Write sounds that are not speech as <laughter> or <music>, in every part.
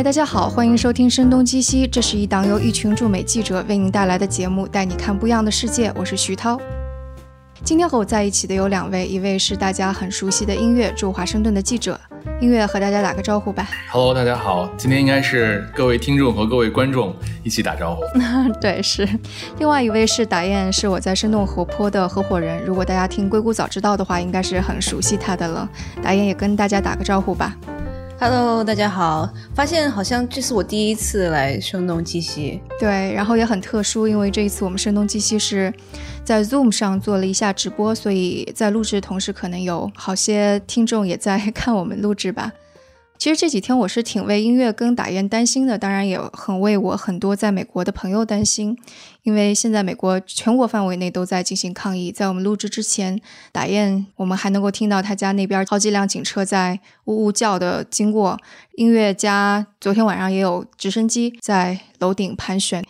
嗨，大家好，欢迎收听《声东击西》，这是一档由一群驻美记者为您带来的节目，带你看不一样的世界。我是徐涛。今天和我在一起的有两位，一位是大家很熟悉的音乐驻华盛顿的记者，音乐和大家打个招呼吧。Hello，大家好，今天应该是各位听众和各位观众一起打招呼。<laughs> 对，是。另外一位是打雁，是我在生动活泼的合伙人。如果大家听《硅谷早知道》的话，应该是很熟悉他的了。打雁也跟大家打个招呼吧。Hello，大家好！发现好像这是我第一次来声东击西，对，然后也很特殊，因为这一次我们声东击西是在 Zoom 上做了一下直播，所以在录制的同时，可能有好些听众也在看我们录制吧。其实这几天我是挺为音乐跟打雁担心的，当然也很为我很多在美国的朋友担心，因为现在美国全国范围内都在进行抗议。在我们录制之前，打雁我们还能够听到他家那边好几辆警车在呜呜叫的经过。音乐家昨天晚上也有直升机在楼顶盘旋，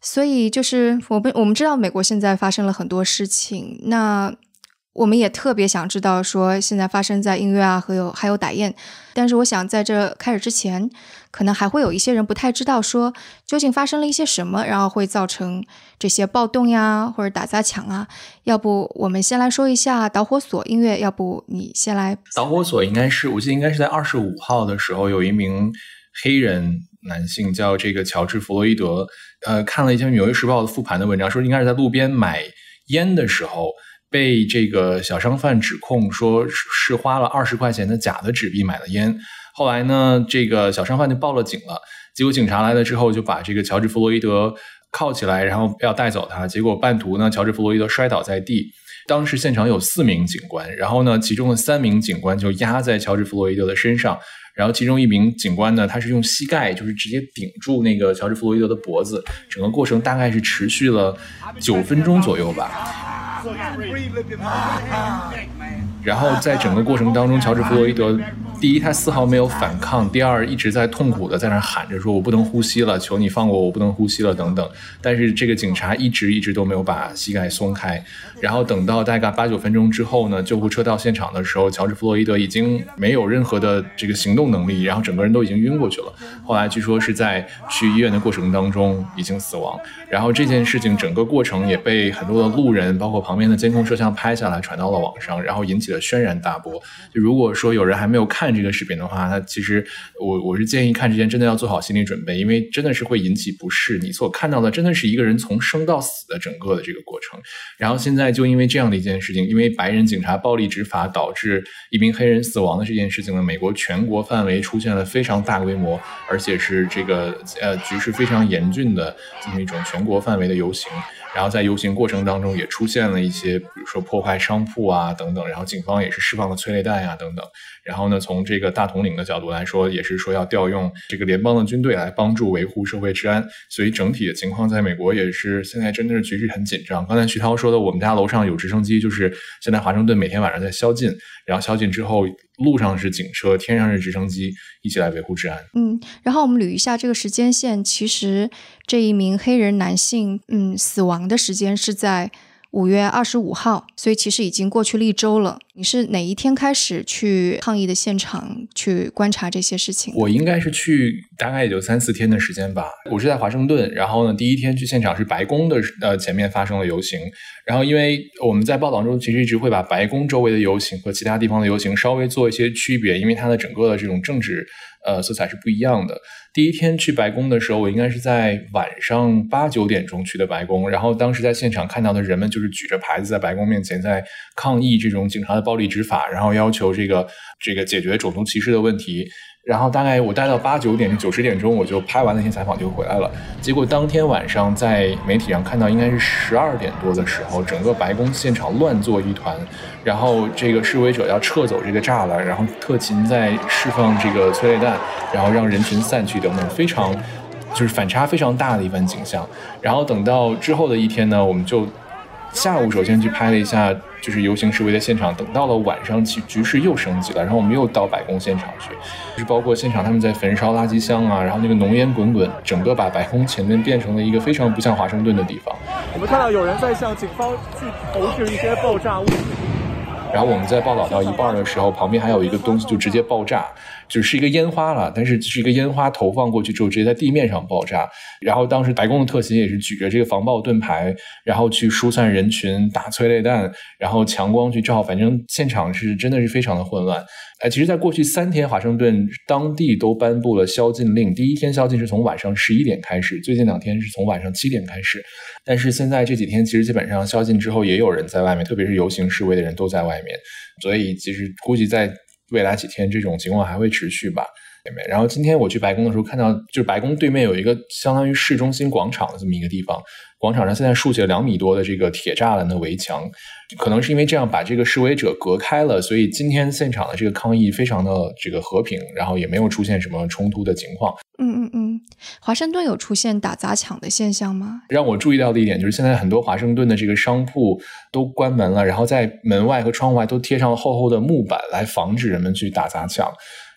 所以就是我们我们知道美国现在发生了很多事情，那。我们也特别想知道，说现在发生在音乐啊和有还有打雁，但是我想在这开始之前，可能还会有一些人不太知道，说究竟发生了一些什么，然后会造成这些暴动呀或者打砸抢啊。要不我们先来说一下导火索音乐，要不你先来。导火索应该是，我记得应该是在二十五号的时候，有一名黑人男性叫这个乔治·弗洛伊德，呃，看了一篇《纽约时报》的复盘的文章，说应该是在路边买烟的时候。被这个小商贩指控说是花了二十块钱的假的纸币买了烟，后来呢，这个小商贩就报了警了。结果警察来了之后，就把这个乔治·弗洛伊德铐起来，然后要带走他。结果半途呢，乔治·弗洛伊德摔倒在地。当时现场有四名警官，然后呢，其中的三名警官就压在乔治·弗洛伊德的身上，然后其中一名警官呢，他是用膝盖就是直接顶住那个乔治·弗洛伊德的脖子，整个过程大概是持续了九分钟左右吧。so you breathe a little bit more. 然后在整个过程当中，乔治·弗洛伊德。第一，他丝毫没有反抗；第二，一直在痛苦的在那喊着说：“我不能呼吸了，求你放过我，我不能呼吸了。”等等。但是这个警察一直一直都没有把膝盖松开。然后等到大概八九分钟之后呢，救护车到现场的时候，乔治·弗洛伊德已经没有任何的这个行动能力，然后整个人都已经晕过去了。后来据说是在去医院的过程当中已经死亡。然后这件事情整个过程也被很多的路人，包括旁边的监控摄像拍下来，传到了网上，然后引起了了轩然大波。就如果说有人还没有看。这个视频的话，那其实我我是建议看之前真的要做好心理准备，因为真的是会引起不适。你所看到的真的是一个人从生到死的整个的这个过程。然后现在就因为这样的一件事情，因为白人警察暴力执法导致一名黑人死亡的这件事情呢，美国全国范围出现了非常大规模，而且是这个呃局势非常严峻的这么一种全国范围的游行。然后在游行过程当中也出现了一些，比如说破坏商铺啊等等，然后警方也是释放了催泪弹啊等等。然后呢，从这个大统领的角度来说，也是说要调用这个联邦的军队来帮助维护社会治安。所以整体的情况在美国也是现在真的是局势很紧张。刚才徐涛说的，我们家楼上有直升机，就是现在华盛顿每天晚上在宵禁，然后宵禁之后路上是警车，天上是直升机，一起来维护治安。嗯，然后我们捋一下这个时间线，其实。这一名黑人男性，嗯，死亡的时间是在五月二十五号，所以其实已经过去了一周了。你是哪一天开始去抗议的现场去观察这些事情？我应该是去大概也就三四天的时间吧。我是在华盛顿，然后呢，第一天去现场是白宫的呃前面发生了游行，然后因为我们在报道中其实一直会把白宫周围的游行和其他地方的游行稍微做一些区别，因为它的整个的这种政治呃色彩是不一样的。第一天去白宫的时候，我应该是在晚上八九点钟去的白宫。然后当时在现场看到的人们就是举着牌子在白宫面前在抗议这种警察的暴力执法，然后要求这个这个解决种族歧视的问题。然后大概我待到八九点九十点钟，我就拍完那些采访就回来了。结果当天晚上在媒体上看到，应该是十二点多的时候，整个白宫现场乱作一团，然后这个示威者要撤走这个栅栏，然后特勤在释放这个催泪弹，然后让人群散去等等，非常就是反差非常大的一番景象。然后等到之后的一天呢，我们就。下午首先去拍了一下，就是游行示威的现场。等到了晚上，其局势又升级了，然后我们又到白宫现场去，就是包括现场他们在焚烧垃圾箱啊，然后那个浓烟滚滚，整个把白宫前面变成了一个非常不像华盛顿的地方。我们看到有人在向警方去投掷一些爆炸物。然后我们在报道到一半的时候，旁边还有一个东西就直接爆炸。就是一个烟花了，但是是一个烟花投放过去之后，直接在地面上爆炸。然后当时白宫的特勤也是举着这个防爆盾牌，然后去疏散人群、打催泪弹，然后强光去照，反正现场是真的是非常的混乱。哎，其实，在过去三天，华盛顿当地都颁布了宵禁令。第一天宵禁是从晚上十一点开始，最近两天是从晚上七点开始。但是现在这几天，其实基本上宵禁之后，也有人在外面，特别是游行示威的人都在外面。所以，其实估计在未来几天，这种情况还会持续吧。然后今天我去白宫的时候，看到就是白宫对面有一个相当于市中心广场的这么一个地方，广场上现在竖起了两米多的这个铁栅栏的围墙，可能是因为这样把这个示威者隔开了，所以今天现场的这个抗议非常的这个和平，然后也没有出现什么冲突的情况。嗯嗯嗯，华盛顿有出现打砸抢的现象吗？让我注意到的一点就是，现在很多华盛顿的这个商铺都关门了，然后在门外和窗户外都贴上了厚厚的木板来防止人们去打砸抢。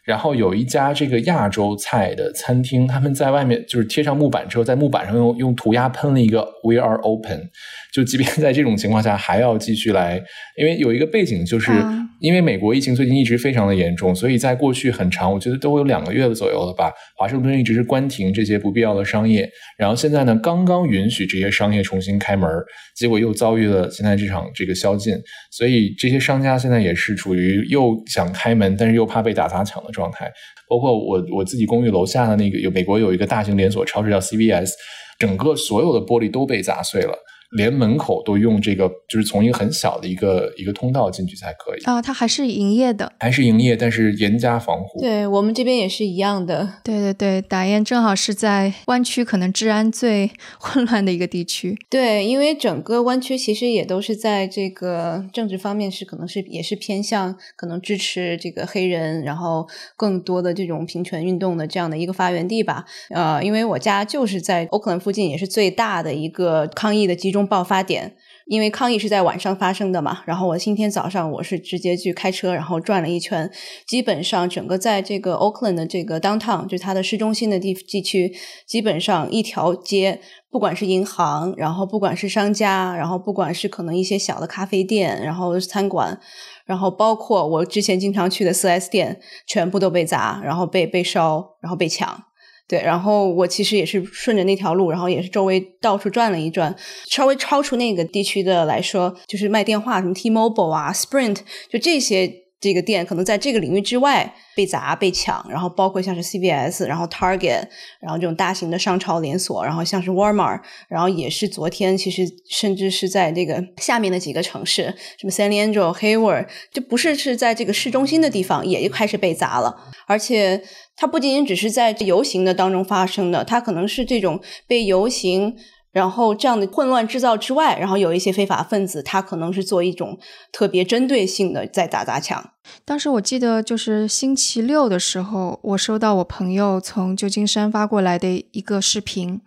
然后有一家这个亚洲菜的餐厅，他们在外面就是贴上木板之后，在木板上用用涂鸦喷了一个 “We are open”。就即便在这种情况下，还要继续来，因为有一个背景，就是因为美国疫情最近一直非常的严重，所以在过去很长，我觉得都有两个月的左右了吧，华盛顿一直是关停这些不必要的商业，然后现在呢，刚刚允许这些商业重新开门，结果又遭遇了现在这场这个宵禁，所以这些商家现在也是处于又想开门，但是又怕被打砸抢的状态。包括我我自己公寓楼下的那个有美国有一个大型连锁超市叫 CVS，整个所有的玻璃都被砸碎了。连门口都用这个，就是从一个很小的一个一个通道进去才可以啊。它还是营业的，还是营业，但是严加防护。对我们这边也是一样的。对对对，打雁正好是在湾区，可能治安最 <laughs> 混乱的一个地区。对，因为整个湾区其实也都是在这个政治方面是可能是也是偏向可能支持这个黑人，然后更多的这种平权运动的这样的一个发源地吧。呃，因为我家就是在 Oakland 附近，也是最大的一个抗议的集中。爆发点，因为抗议是在晚上发生的嘛，然后我今天早上我是直接去开车，然后转了一圈，基本上整个在这个 Oakland 的这个 downtown，就是它的市中心的地地区，基本上一条街，不管是银行，然后不管是商家，然后不管是可能一些小的咖啡店，然后餐馆，然后包括我之前经常去的四 S 店，全部都被砸，然后被被烧，然后被抢。对，然后我其实也是顺着那条路，然后也是周围到处转了一转，稍微超出那个地区的来说，就是卖电话什么 T-Mobile 啊、Sprint，就这些这个店，可能在这个领域之外被砸、被抢，然后包括像是 CVS，然后 Target，然后这种大型的商超连锁，然后像是 Walmart，然后也是昨天其实甚至是在这个下面的几个城市，什么 San Diego、Hayward，就不是是在这个市中心的地方，也就开始被砸了，而且。它不仅仅只是在游行的当中发生的，它可能是这种被游行然后这样的混乱制造之外，然后有一些非法分子，他可能是做一种特别针对性的在打砸抢。当时我记得就是星期六的时候，我收到我朋友从旧金山发过来的一个视频。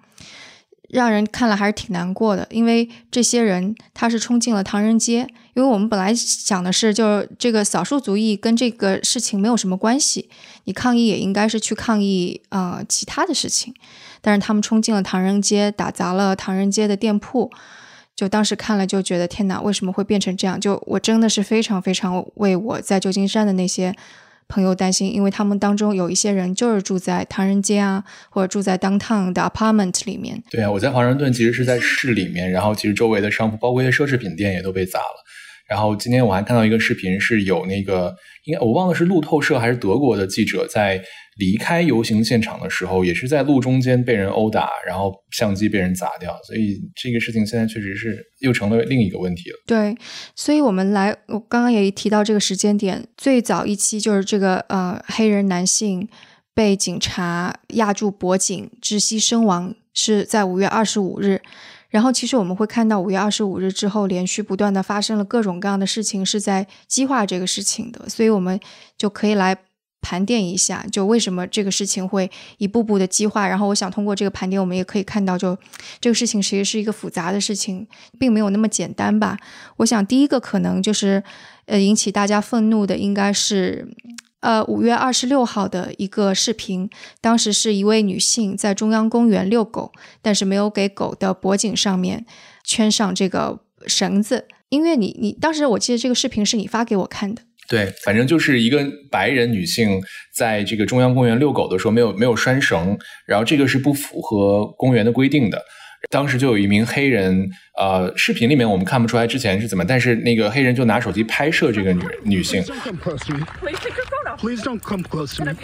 让人看了还是挺难过的，因为这些人他是冲进了唐人街，因为我们本来想的是，就是这个少数族裔跟这个事情没有什么关系，你抗议也应该是去抗议呃其他的事情，但是他们冲进了唐人街，打砸了唐人街的店铺，就当时看了就觉得天哪，为什么会变成这样？就我真的是非常非常为我在旧金山的那些。朋友担心，因为他们当中有一些人就是住在唐人街啊，或者住在 downtown 的 apartment 里面。对啊，我在华盛顿其实是在市里面，然后其实周围的商铺，包括一些奢侈品店也都被砸了。然后今天我还看到一个视频，是有那个应该我忘了是路透社还是德国的记者在离开游行现场的时候，也是在路中间被人殴打，然后相机被人砸掉。所以这个事情现在确实是又成了另一个问题了。对，所以我们来，我刚刚也提到这个时间点，最早一期就是这个呃黑人男性被警察压住脖颈窒息身亡，是在五月二十五日。然后，其实我们会看到五月二十五日之后，连续不断的发生了各种各样的事情，是在激化这个事情的。所以，我们就可以来盘点一下，就为什么这个事情会一步步的激化。然后，我想通过这个盘点，我们也可以看到，就这个事情其实是一个复杂的事情，并没有那么简单吧。我想，第一个可能就是，呃，引起大家愤怒的应该是。呃，五月二十六号的一个视频，当时是一位女性在中央公园遛狗，但是没有给狗的脖颈上面圈上这个绳子。因为你，你当时我记得这个视频是你发给我看的。对，反正就是一个白人女性在这个中央公园遛狗的时候没有没有拴绳，然后这个是不符合公园的规定的。当时就有一名黑人，呃，视频里面我们看不出来之前是怎么，但是那个黑人就拿手机拍摄这个女女性。Please don't come close to me.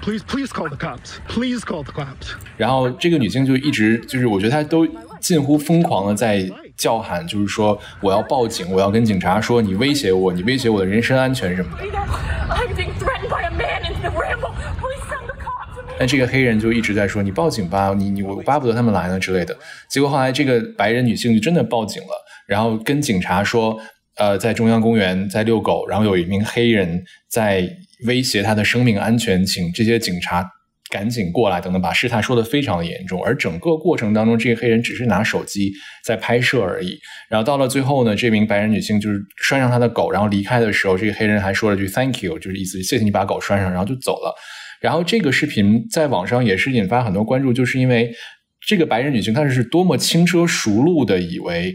Please, please call the cops. Please call the cops. 然后这个女性就一直就是，我觉得她都近乎疯狂的在叫喊，就是说我要报警，我要跟警察说你威胁我，你威胁我的人身安全什么的。但这个黑人就一直在说你报警吧，你你我巴不得他们来呢之类的。结果后来这个白人女性就真的报警了，然后跟警察说，呃，在中央公园在遛狗，然后有一名黑人在威胁她的生命安全，请这些警察赶紧过来等等，把事态说的非常的严重。而整个过程当中，这个黑人只是拿手机在拍摄而已。然后到了最后呢，这名白人女性就是拴上她的狗，然后离开的时候，这个黑人还说了句 “thank you”，就是意思谢谢你把狗拴上，然后就走了。然后这个视频在网上也是引发很多关注，就是因为这个白人女性她是多么轻车熟路的以为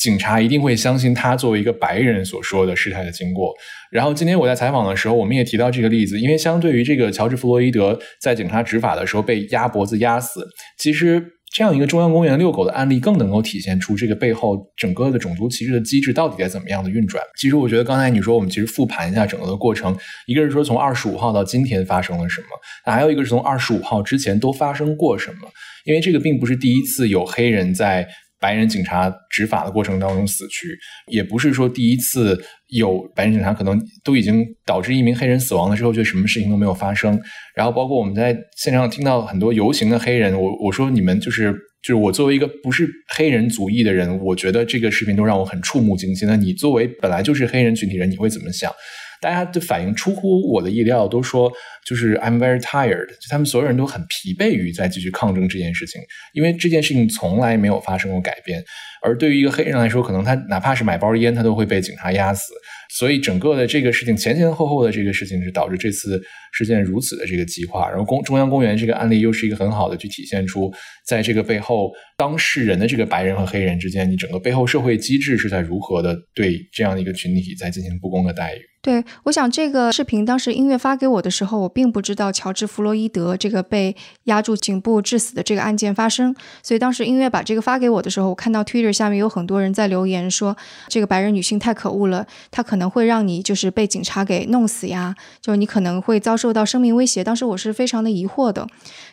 警察一定会相信他作为一个白人所说的事态的经过。然后今天我在采访的时候，我们也提到这个例子，因为相对于这个乔治·弗洛伊德在警察执法的时候被压脖子压死，其实。这样一个中央公园遛狗的案例，更能够体现出这个背后整个的种族歧视的机制到底该怎么样的运转。其实，我觉得刚才你说，我们其实复盘一下整个的过程，一个是说从二十五号到今天发生了什么，那还有一个是从二十五号之前都发生过什么。因为这个并不是第一次有黑人在白人警察执法的过程当中死去，也不是说第一次有白人警察可能都已经导致一名黑人死亡了之后，就什么事情都没有发生。然后包括我们在现场听到很多游行的黑人，我我说你们就是就是我作为一个不是黑人族裔的人，我觉得这个视频都让我很触目惊心。那你作为本来就是黑人群体人，你会怎么想？大家的反应出乎我的意料，都说就是 I'm very tired，就他们所有人都很疲惫于再继续抗争这件事情，因为这件事情从来没有发生过改变。而对于一个黑人来说，可能他哪怕是买包烟，他都会被警察压死。所以整个的这个事情前前后后的这个事情，是导致这次事件如此的这个激化。然后公中央公园这个案例又是一个很好的去体现出，在这个背后当事人的这个白人和黑人之间，你整个背后社会机制是在如何的对这样的一个群体在进行不公的待遇。对，我想这个视频当时音乐发给我的时候，我并不知道乔治·弗洛伊德这个被压住颈部致死的这个案件发生，所以当时音乐把这个发给我的时候，我看到 Twitter 下面有很多人在留言说，这个白人女性太可恶了，她可能会让你就是被警察给弄死呀，就是你可能会遭受到生命威胁。当时我是非常的疑惑的，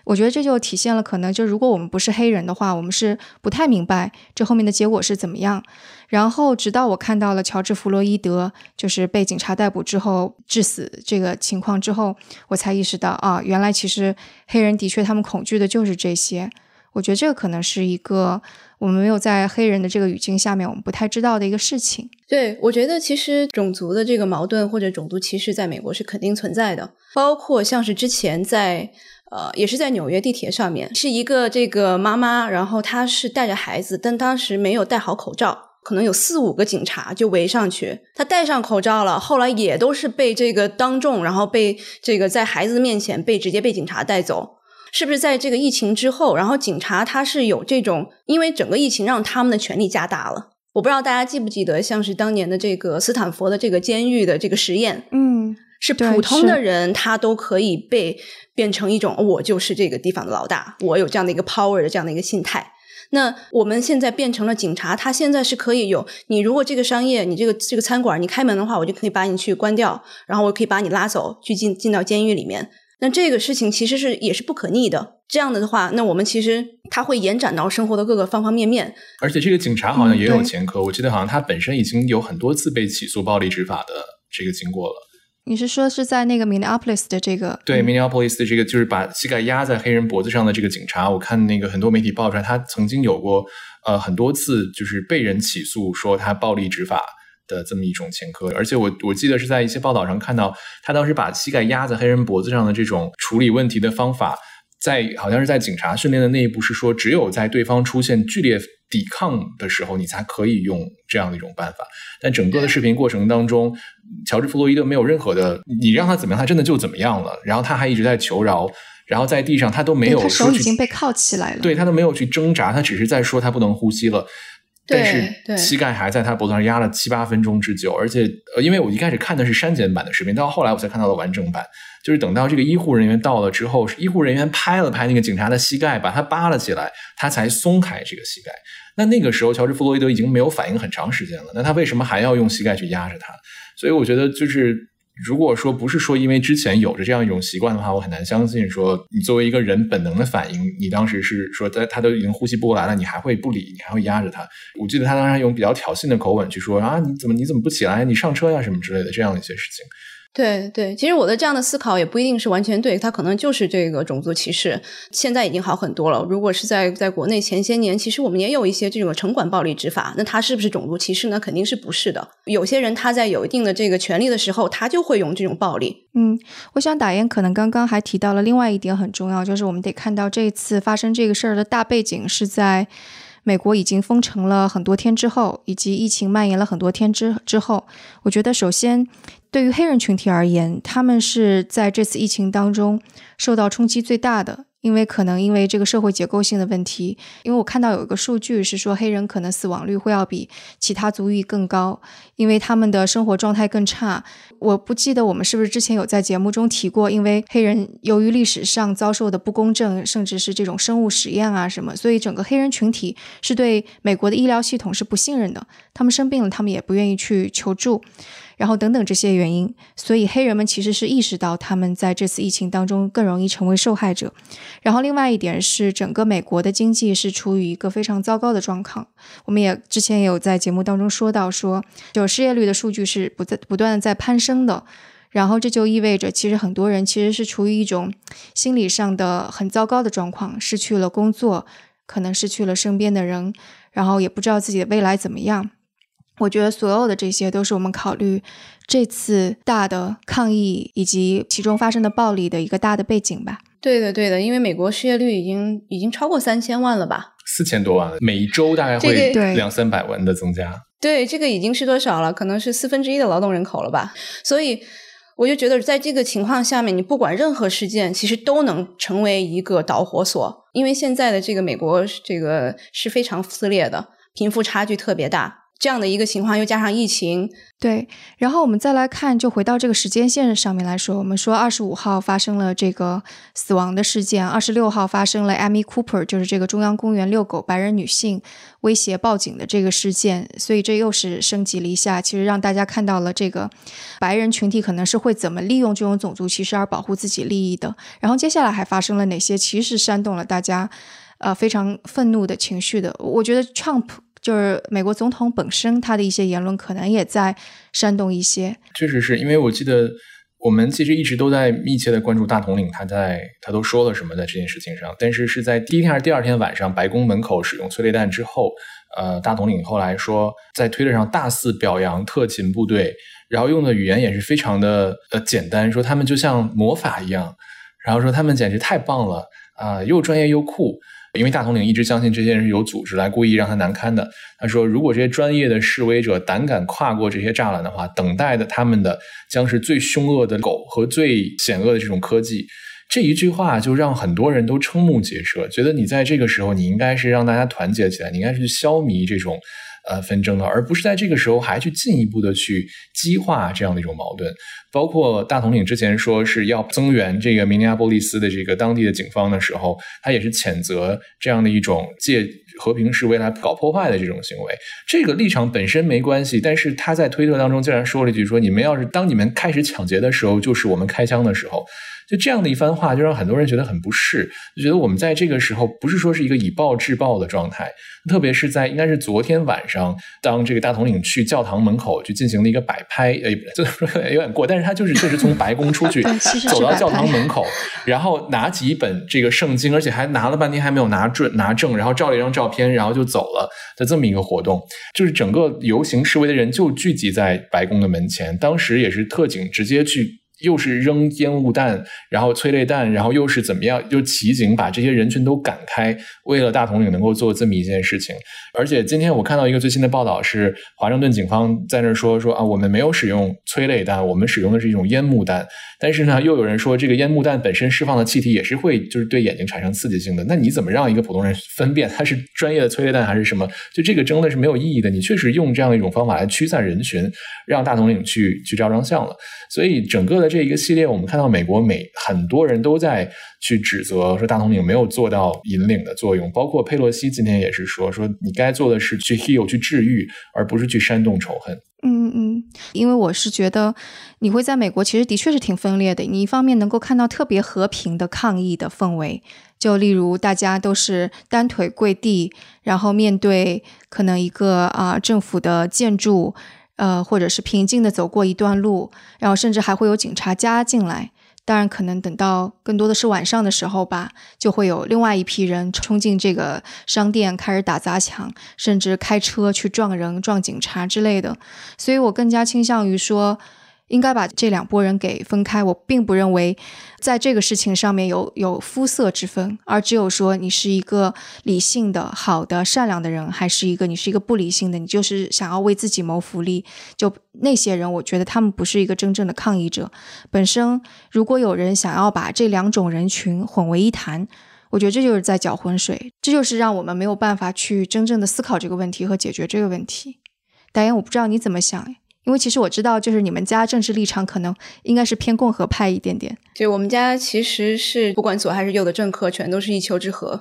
我觉得这就体现了可能就如果我们不是黑人的话，我们是不太明白这后面的结果是怎么样。然后直到我看到了乔治·弗洛伊德就是被警察逮捕之后致死这个情况之后，我才意识到啊，原来其实黑人的确他们恐惧的就是这些。我觉得这个可能是一个我们没有在黑人的这个语境下面，我们不太知道的一个事情。对，我觉得其实种族的这个矛盾或者种族歧视在美国是肯定存在的，包括像是之前在呃，也是在纽约地铁上面，是一个这个妈妈，然后她是带着孩子，但当时没有戴好口罩。可能有四五个警察就围上去，她戴上口罩了，后来也都是被这个当众，然后被这个在孩子面前被直接被警察带走，是不是在这个疫情之后，然后警察他是有这种，因为整个疫情让他们的权力加大了。我不知道大家记不记得，像是当年的这个斯坦福的这个监狱的这个实验，嗯，是普通的人他都可以被变成一种我就是这个地方的老大，我有这样的一个 power 的这样的一个心态。那我们现在变成了警察，他现在是可以有你，如果这个商业，你这个这个餐馆，你开门的话，我就可以把你去关掉，然后我可以把你拉走，去进进到监狱里面。那这个事情其实是也是不可逆的。这样的的话，那我们其实它会延展到生活的各个方方面面。而且这个警察好像也有前科，我记得好像他本身已经有很多次被起诉暴力执法的这个经过了。你是说是在那个 Minneapolis 的这个？对嗯 Minneapolis 的这个就是把膝盖压在黑人脖子上的这个警察，我看那个很多媒体爆出来，他曾经有过呃很多次就是被人起诉说他暴力执法的这么一种前科，而且我我记得是在一些报道上看到，他当时把膝盖压在黑人脖子上的这种处理问题的方法，在好像是在警察训练的那一步是说，只有在对方出现剧烈抵抗的时候，你才可以用这样的一种办法。但整个的视频过程当中，乔治·弗洛伊德没有任何的，你让他怎么样，他真的就怎么样了。然后他还一直在求饶，然后在地上他都没有他手已经被铐起来了。对他都没有去挣扎，他只是在说他不能呼吸了。对但是膝盖还在他脖子上压了七八分钟之久，而且呃，因为我一开始看的是删减版的视频，到后来我才看到了完整版。就是等到这个医护人员到了之后，医护人员拍了拍那个警察的膝盖，把他扒了起来，他才松开这个膝盖。那那个时候，乔治·弗洛伊德已经没有反应很长时间了，那他为什么还要用膝盖去压着他？所以我觉得就是。如果说不是说因为之前有着这样一种习惯的话，我很难相信说你作为一个人本能的反应，你当时是说他他都已经呼吸不过来了，你还会不理，你还会压着他。我记得他当时用比较挑衅的口吻去说啊，你怎么你怎么不起来？你上车呀什么之类的这样的一些事情。对对，其实我的这样的思考也不一定是完全对，它可能就是这个种族歧视。现在已经好很多了。如果是在在国内前些年，其实我们也有一些这种城管暴力执法，那它是不是种族歧视呢？肯定是不是的。有些人他在有一定的这个权利的时候，他就会用这种暴力。嗯，我想打烟可能刚刚还提到了另外一点很重要，就是我们得看到这次发生这个事儿的大背景是在美国已经封城了很多天之后，以及疫情蔓延了很多天之之后。我觉得首先。对于黑人群体而言，他们是在这次疫情当中受到冲击最大的，因为可能因为这个社会结构性的问题。因为我看到有一个数据是说，黑人可能死亡率会要比其他族裔更高，因为他们的生活状态更差。我不记得我们是不是之前有在节目中提过，因为黑人由于历史上遭受的不公正，甚至是这种生物实验啊什么，所以整个黑人群体是对美国的医疗系统是不信任的。他们生病了，他们也不愿意去求助。然后等等这些原因，所以黑人们其实是意识到他们在这次疫情当中更容易成为受害者。然后另外一点是，整个美国的经济是处于一个非常糟糕的状况。我们也之前也有在节目当中说到，说就失业率的数据是不在不断的在攀升的。然后这就意味着，其实很多人其实是处于一种心理上的很糟糕的状况，失去了工作，可能失去了身边的人，然后也不知道自己的未来怎么样。我觉得所有的这些都是我们考虑这次大的抗议以及其中发生的暴力的一个大的背景吧。对的，对的，因为美国失业率已经已经超过三千万了吧？四千多万了，每一周大概会两三百万的增加。对，这个已经是多少了？可能是四分之一的劳动人口了吧？所以我就觉得，在这个情况下面，你不管任何事件，其实都能成为一个导火索。因为现在的这个美国，这个是非常撕裂的，贫富差距特别大。这样的一个情况，又加上疫情，对。然后我们再来看，就回到这个时间线上面来说，我们说二十五号发生了这个死亡的事件，二十六号发生了 Amy Cooper，就是这个中央公园遛狗白人女性威胁报警的这个事件，所以这又是升级了一下，其实让大家看到了这个白人群体可能是会怎么利用这种种族歧视而保护自己利益的。然后接下来还发生了哪些，其实煽动了大家呃非常愤怒的情绪的？我觉得 Trump。就是美国总统本身，他的一些言论可能也在煽动一些。确实是因为我记得我们其实一直都在密切的关注大统领他在他都说了什么在这件事情上，但是是在第一天还是第二天晚上，白宫门口使用催泪弹之后，呃，大统领后来说在推特上大肆表扬特勤部队，然后用的语言也是非常的呃简单，说他们就像魔法一样，然后说他们简直太棒了啊，又专业又酷。因为大统领一直相信这些人是有组织来故意让他难堪的。他说，如果这些专业的示威者胆敢跨过这些栅栏的话，等待的他们的将是最凶恶的狗和最险恶的这种科技。这一句话就让很多人都瞠目结舌，觉得你在这个时候，你应该是让大家团结起来，你应该是去消弭这种。呃，纷争了，而不是在这个时候还去进一步的去激化这样的一种矛盾。包括大统领之前说是要增援这个明尼阿波利斯的这个当地的警方的时候，他也是谴责这样的一种借和平示威来搞破坏的这种行为。这个立场本身没关系，但是他在推特当中竟然说了一句：说你们要是当你们开始抢劫的时候，就是我们开枪的时候。就这样的一番话，就让很多人觉得很不适，就觉得我们在这个时候不是说是一个以暴制暴的状态，特别是在应该是昨天晚上，当这个大统领去教堂门口去进行了一个摆拍，呃，<laughs> 就是说有点过，但是他就是确实从白宫出去，<laughs> 走到教堂门口，然后拿起一本这个圣经，而且还拿了半天还没有拿准拿正，然后照了一张照片，然后就走了的这么一个活动，就是整个游行示威的人就聚集在白宫的门前，当时也是特警直接去。又是扔烟雾弹，然后催泪弹，然后又是怎么样，就骑警把这些人群都赶开，为了大统领能够做这么一件事情。而且今天我看到一个最新的报道是，华盛顿警方在那说说啊，我们没有使用催泪弹，我们使用的是一种烟幕弹。但是呢，又有人说这个烟幕弹本身释放的气体也是会就是对眼睛产生刺激性的。那你怎么让一个普通人分辨它是专业的催泪弹还是什么？就这个争论是没有意义的。你确实用这样的一种方法来驱散人群，让大统领去去照张相了。所以整个的这一个系列，我们看到美国每很多人都在去指责说大统领没有做到引领的作用，包括佩洛西今天也是说说你该做的是去 heal 去治愈，而不是去煽动仇恨。嗯嗯，因为我是觉得你会在美国其实的确是挺分裂的。你一方面能够看到特别和平的抗议的氛围，就例如大家都是单腿跪地，然后面对可能一个啊政府的建筑。呃，或者是平静的走过一段路，然后甚至还会有警察加进来。当然，可能等到更多的是晚上的时候吧，就会有另外一批人冲进这个商店，开始打砸抢，甚至开车去撞人、撞警察之类的。所以我更加倾向于说。应该把这两拨人给分开。我并不认为，在这个事情上面有有肤色之分，而只有说你是一个理性的、好的、善良的人，还是一个你是一个不理性的，你就是想要为自己谋福利。就那些人，我觉得他们不是一个真正的抗议者。本身，如果有人想要把这两种人群混为一谈，我觉得这就是在搅浑水，这就是让我们没有办法去真正的思考这个问题和解决这个问题。导演，我不知道你怎么想。因为其实我知道，就是你们家政治立场可能应该是偏共和派一点点。就我们家其实是不管左还是右的政客，全都是一丘之貉。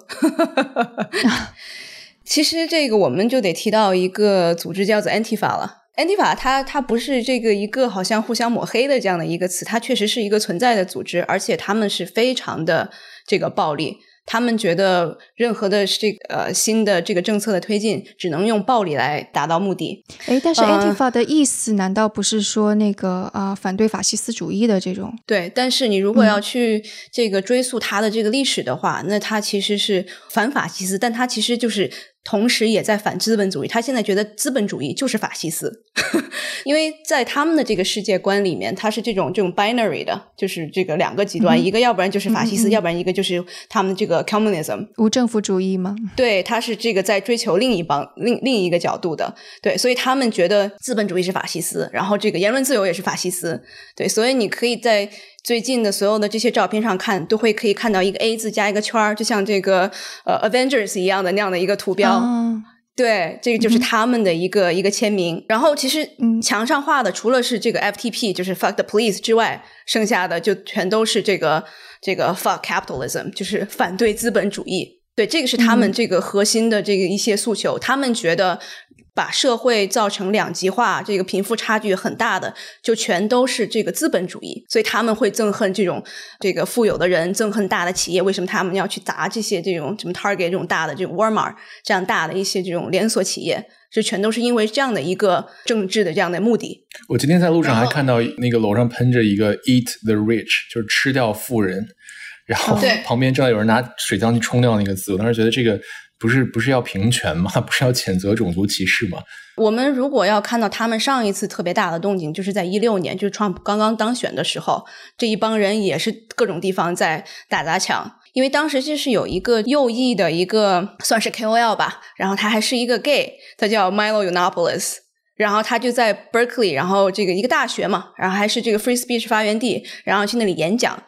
<laughs> 其实这个我们就得提到一个组织叫做 Antifa 了。Antifa 它它不是这个一个好像互相抹黑的这样的一个词，它确实是一个存在的组织，而且他们是非常的这个暴力。他们觉得任何的这个呃新的这个政策的推进，只能用暴力来达到目的。哎，但是 Antifa 的意思难道不是说那个啊反对法西斯主义的这种？对，但是你如果要去这个追溯它的这个历史的话，那它其实是反法西斯，但它其实就是。同时也在反资本主义，他现在觉得资本主义就是法西斯，<laughs> 因为在他们的这个世界观里面，他是这种这种 binary 的，就是这个两个极端，一个要不然就是法西斯，要不然一个就是他们这个 communism 无政府主义吗？对，他是这个在追求另一帮另另一个角度的，对，所以他们觉得资本主义是法西斯，然后这个言论自由也是法西斯，对，所以你可以在。最近的所有的这些照片上看，都会可以看到一个 A 字加一个圈儿，就像这个呃 Avengers 一样的那样的一个图标。对，这个就是他们的一个一个签名。然后其实墙上画的除了是这个 FTP，就是 Fuck the Police 之外，剩下的就全都是这个这个 Fuck Capitalism，就是反对资本主义。对，这个是他们这个核心的这个一些诉求。他们觉得。把社会造成两极化，这个贫富差距很大的，就全都是这个资本主义，所以他们会憎恨这种这个富有的人，憎恨大的企业。为什么他们要去砸这些这种什么 Target 这种大的，这种 Walmart 这样大的一些这种连锁企业？就全都是因为这样的一个政治的这样的目的。我今天在路上还看到那个楼上喷着一个 “Eat the Rich”，就是吃掉富人，然后旁边正好有人拿水枪去冲掉那个字。我当时觉得这个。不是不是要平权吗？<laughs> 不是要谴责种族歧视吗？我们如果要看到他们上一次特别大的动静，就是在一六年，就是 Trump 刚刚当选的时候，这一帮人也是各种地方在打砸抢。因为当时就是有一个右翼的一个算是 KOL 吧，然后他还是一个 gay，他叫 Milo Yiannopoulos，然后他就在 Berkeley，然后这个一个大学嘛，然后还是这个 Free Speech 发源地，然后去那里演讲。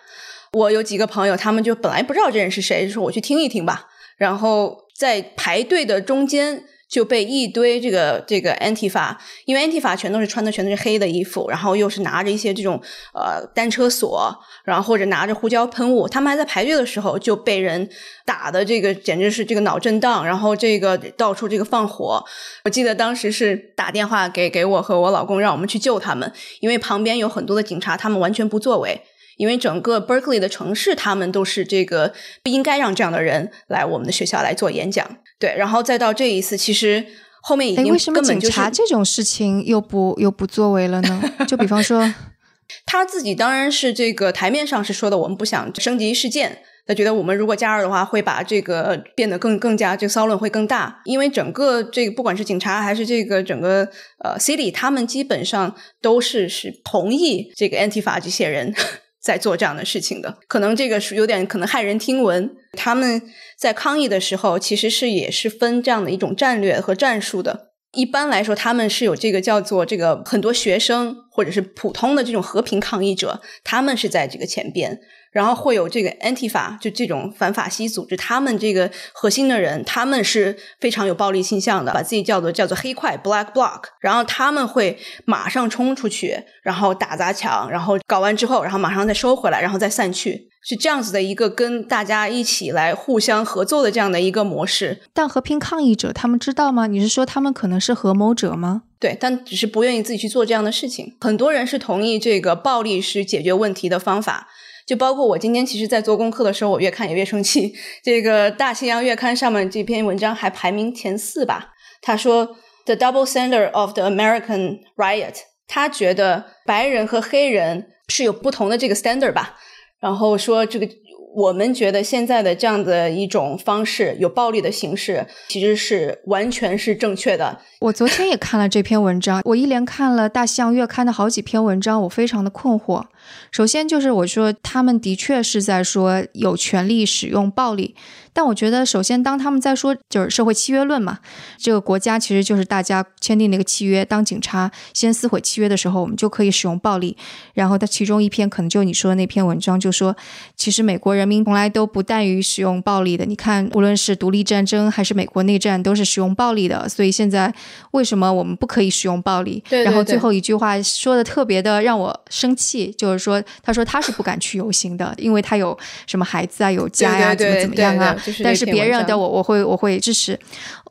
我有几个朋友，他们就本来不知道这人是谁，就说我去听一听吧，然后。在排队的中间就被一堆这个这个 anti 法，因为 anti 法全都是穿的全都是黑的衣服，然后又是拿着一些这种呃单车锁，然后或者拿着胡椒喷雾，他们还在排队的时候就被人打的这个简直是这个脑震荡，然后这个到处这个放火。我记得当时是打电话给给我和我老公，让我们去救他们，因为旁边有很多的警察，他们完全不作为。因为整个 Berkeley 的城市，他们都是这个不应该让这样的人来我们的学校来做演讲。对，然后再到这一次，其实后面已经为什么警察这种事情又不又不作为了呢？就比方说，<laughs> 他自己当然是这个台面上是说的，我们不想升级事件。他觉得我们如果加入的话，会把这个变得更更加这个骚乱会更大，因为整个这个不管是警察还是这个整个呃 city，他们基本上都是是同意这个 anti 法这些人在做这样的事情的。可能这个是有点可能骇人听闻，他们在抗议的时候其实是也是分这样的一种战略和战术的。一般来说，他们是有这个叫做这个很多学生或者是普通的这种和平抗议者，他们是在这个前边。然后会有这个 anti 法，就这种反法西组织，他们这个核心的人，他们是非常有暴力倾向的，把自己叫做叫做黑块 black block。然后他们会马上冲出去，然后打砸抢，然后搞完之后，然后马上再收回来，然后再散去，是这样子的一个跟大家一起来互相合作的这样的一个模式。但和平抗议者他们知道吗？你是说他们可能是合谋者吗？对，但只是不愿意自己去做这样的事情。很多人是同意这个暴力是解决问题的方法。就包括我今天其实，在做功课的时候，我越看也越生气。这个《大西洋月刊》上面这篇文章还排名前四吧。他说：“The double standard of the American riot。”他觉得白人和黑人是有不同的这个 standard 吧。然后说这个。我们觉得现在的这样的一种方式，有暴力的形式，其实是完全是正确的。我昨天也看了这篇文章，我一连看了《大西洋月刊》的好几篇文章，我非常的困惑。首先就是我说，他们的确是在说有权利使用暴力。但我觉得，首先，当他们在说就是社会契约论嘛，这个国家其实就是大家签订那个契约。当警察先撕毁契约的时候，我们就可以使用暴力。然后，他其中一篇可能就你说的那篇文章，就说其实美国人民从来都不惮于使用暴力的。你看，无论是独立战争还是美国内战，都是使用暴力的。所以现在为什么我们不可以使用暴力？然后最后一句话说的特别的让我生气，就是说，他说他是不敢去游行的，因为他有什么孩子啊，有家呀，怎么怎么样啊。但是别人的我我会我会支持。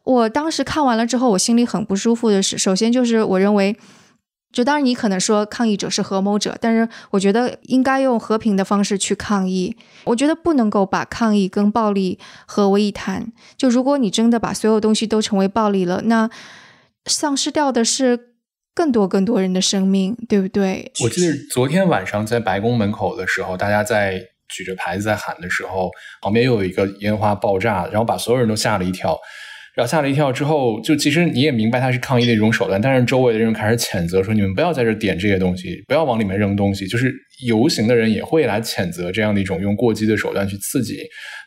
我当时看完了之后，我心里很不舒服的是，首先就是我认为，就当然你可能说抗议者是合谋者，但是我觉得应该用和平的方式去抗议。我觉得不能够把抗议跟暴力合为一谈。就如果你真的把所有东西都成为暴力了，那丧失掉的是更多更多人的生命，对不对？我记得昨天晚上在白宫门口的时候，大家在。举着牌子在喊的时候，旁边又有一个烟花爆炸，然后把所有人都吓了一跳。然后吓了一跳之后，就其实你也明白他是抗议的一种手段，但是周围的人开始谴责说：“你们不要在这点这些东西，不要往里面扔东西。”就是游行的人也会来谴责这样的一种用过激的手段去刺激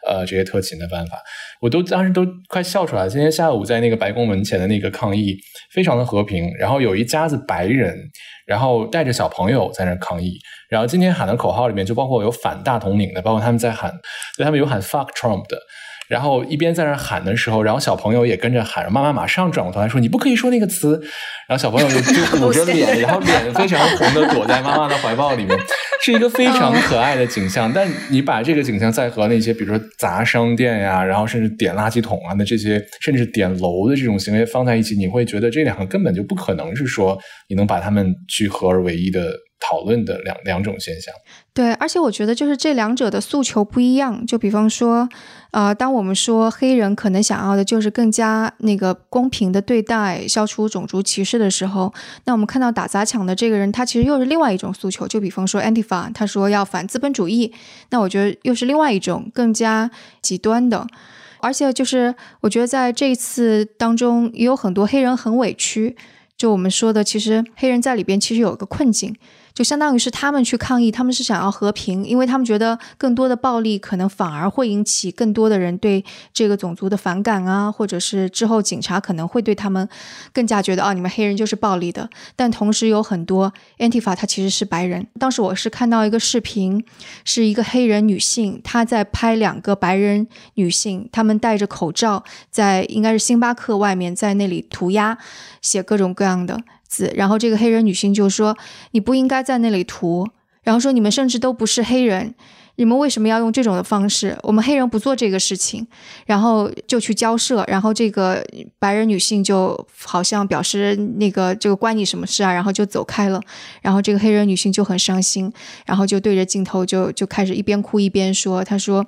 呃这些特勤的办法。我都当时都快笑出来了。今天下午在那个白宫门前的那个抗议非常的和平，然后有一家子白人，然后带着小朋友在那抗议。然后今天喊的口号里面就包括有反大统领的，包括他们在喊，对他们有喊 “fuck Trump” 的。然后一边在那喊的时候，然后小朋友也跟着喊，妈妈马上转过头来说：“你不可以说那个词。”然后小朋友就捂着脸，然后脸非常红的躲在妈妈的怀抱里面，是一个非常可爱的景象。但你把这个景象再和那些比如说砸商店呀，然后甚至点垃圾桶啊的这些，甚至点楼的这种行为放在一起，你会觉得这两个根本就不可能是说你能把他们去合而为一的。讨论的两两种现象，对，而且我觉得就是这两者的诉求不一样。就比方说，呃，当我们说黑人可能想要的就是更加那个公平的对待，消除种族歧视的时候，那我们看到打砸抢的这个人，他其实又是另外一种诉求。就比方说，Antifa，他说要反资本主义，那我觉得又是另外一种更加极端的。而且就是我觉得在这一次当中，也有很多黑人很委屈。就我们说的，其实黑人在里边其实有一个困境。就相当于是他们去抗议，他们是想要和平，因为他们觉得更多的暴力可能反而会引起更多的人对这个种族的反感啊，或者是之后警察可能会对他们更加觉得哦，你们黑人就是暴力的。但同时有很多 Antifa 他其实是白人。当时我是看到一个视频，是一个黑人女性，她在拍两个白人女性，她们戴着口罩，在应该是星巴克外面，在那里涂鸦，写各种各样的。子，然后这个黑人女性就说：“你不应该在那里涂。”然后说：“你们甚至都不是黑人，你们为什么要用这种的方式？我们黑人不做这个事情。”然后就去交涉，然后这个白人女性就好像表示那个这个关你什么事啊？然后就走开了。然后这个黑人女性就很伤心，然后就对着镜头就就开始一边哭一边说：“她说，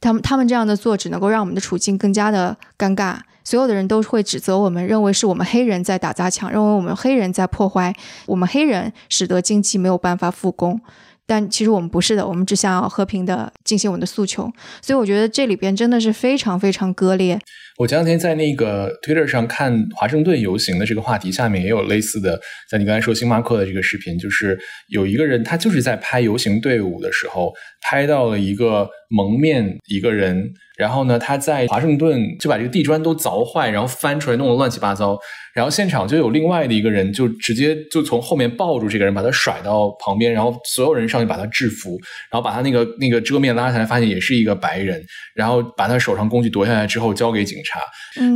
他们他们这样的做只能够让我们的处境更加的尴尬。”所有的人都会指责我们，认为是我们黑人在打砸抢，认为我们黑人在破坏，我们黑人使得经济没有办法复工。但其实我们不是的，我们只想要和平的进行我们的诉求。所以我觉得这里边真的是非常非常割裂。我前两天在那个 Twitter 上看华盛顿游行的这个话题下面也有类似的，在你刚才说星巴克的这个视频，就是有一个人他就是在拍游行队伍的时候拍到了一个蒙面一个人。然后呢，他在华盛顿就把这个地砖都凿坏，然后翻出来弄得乱七八糟。然后现场就有另外的一个人，就直接就从后面抱住这个人，把他甩到旁边，然后所有人上去把他制服，然后把他那个那个遮面拉下来，发现也是一个白人，然后把他手上工具夺下来之后交给警察。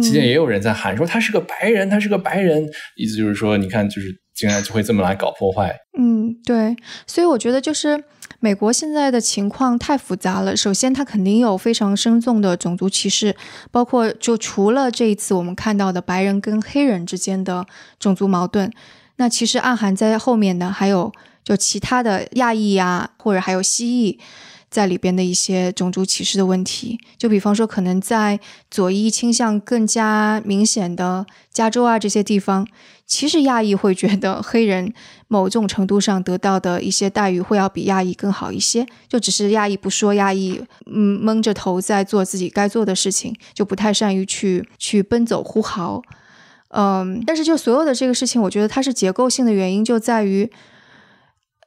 期间也有人在喊说他是个白人，他是个白人，意思就是说，你看，就是竟然就会这么来搞破坏。嗯，对，所以我觉得就是。美国现在的情况太复杂了。首先，它肯定有非常深重的种族歧视，包括就除了这一次我们看到的白人跟黑人之间的种族矛盾，那其实暗含在后面的还有就其他的亚裔呀，或者还有蜥蜴。在里边的一些种族歧视的问题，就比方说，可能在左翼倾向更加明显的加州啊这些地方，其实亚裔会觉得黑人某种程度上得到的一些待遇会要比亚裔更好一些，就只是亚裔不说，亚裔嗯蒙着头在做自己该做的事情，就不太善于去去奔走呼号，嗯，但是就所有的这个事情，我觉得它是结构性的原因，就在于。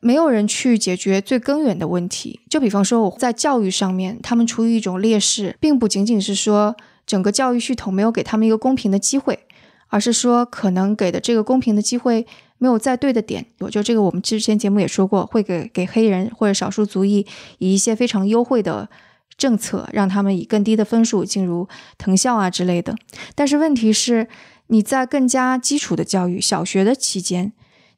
没有人去解决最根源的问题，就比方说我在教育上面，他们处于一种劣势，并不仅仅是说整个教育系统没有给他们一个公平的机会，而是说可能给的这个公平的机会没有在对的点。我觉得这个我们之前节目也说过，会给给黑人或者少数族裔以一些非常优惠的政策，让他们以更低的分数进入藤校啊之类的。但是问题是，你在更加基础的教育，小学的期间。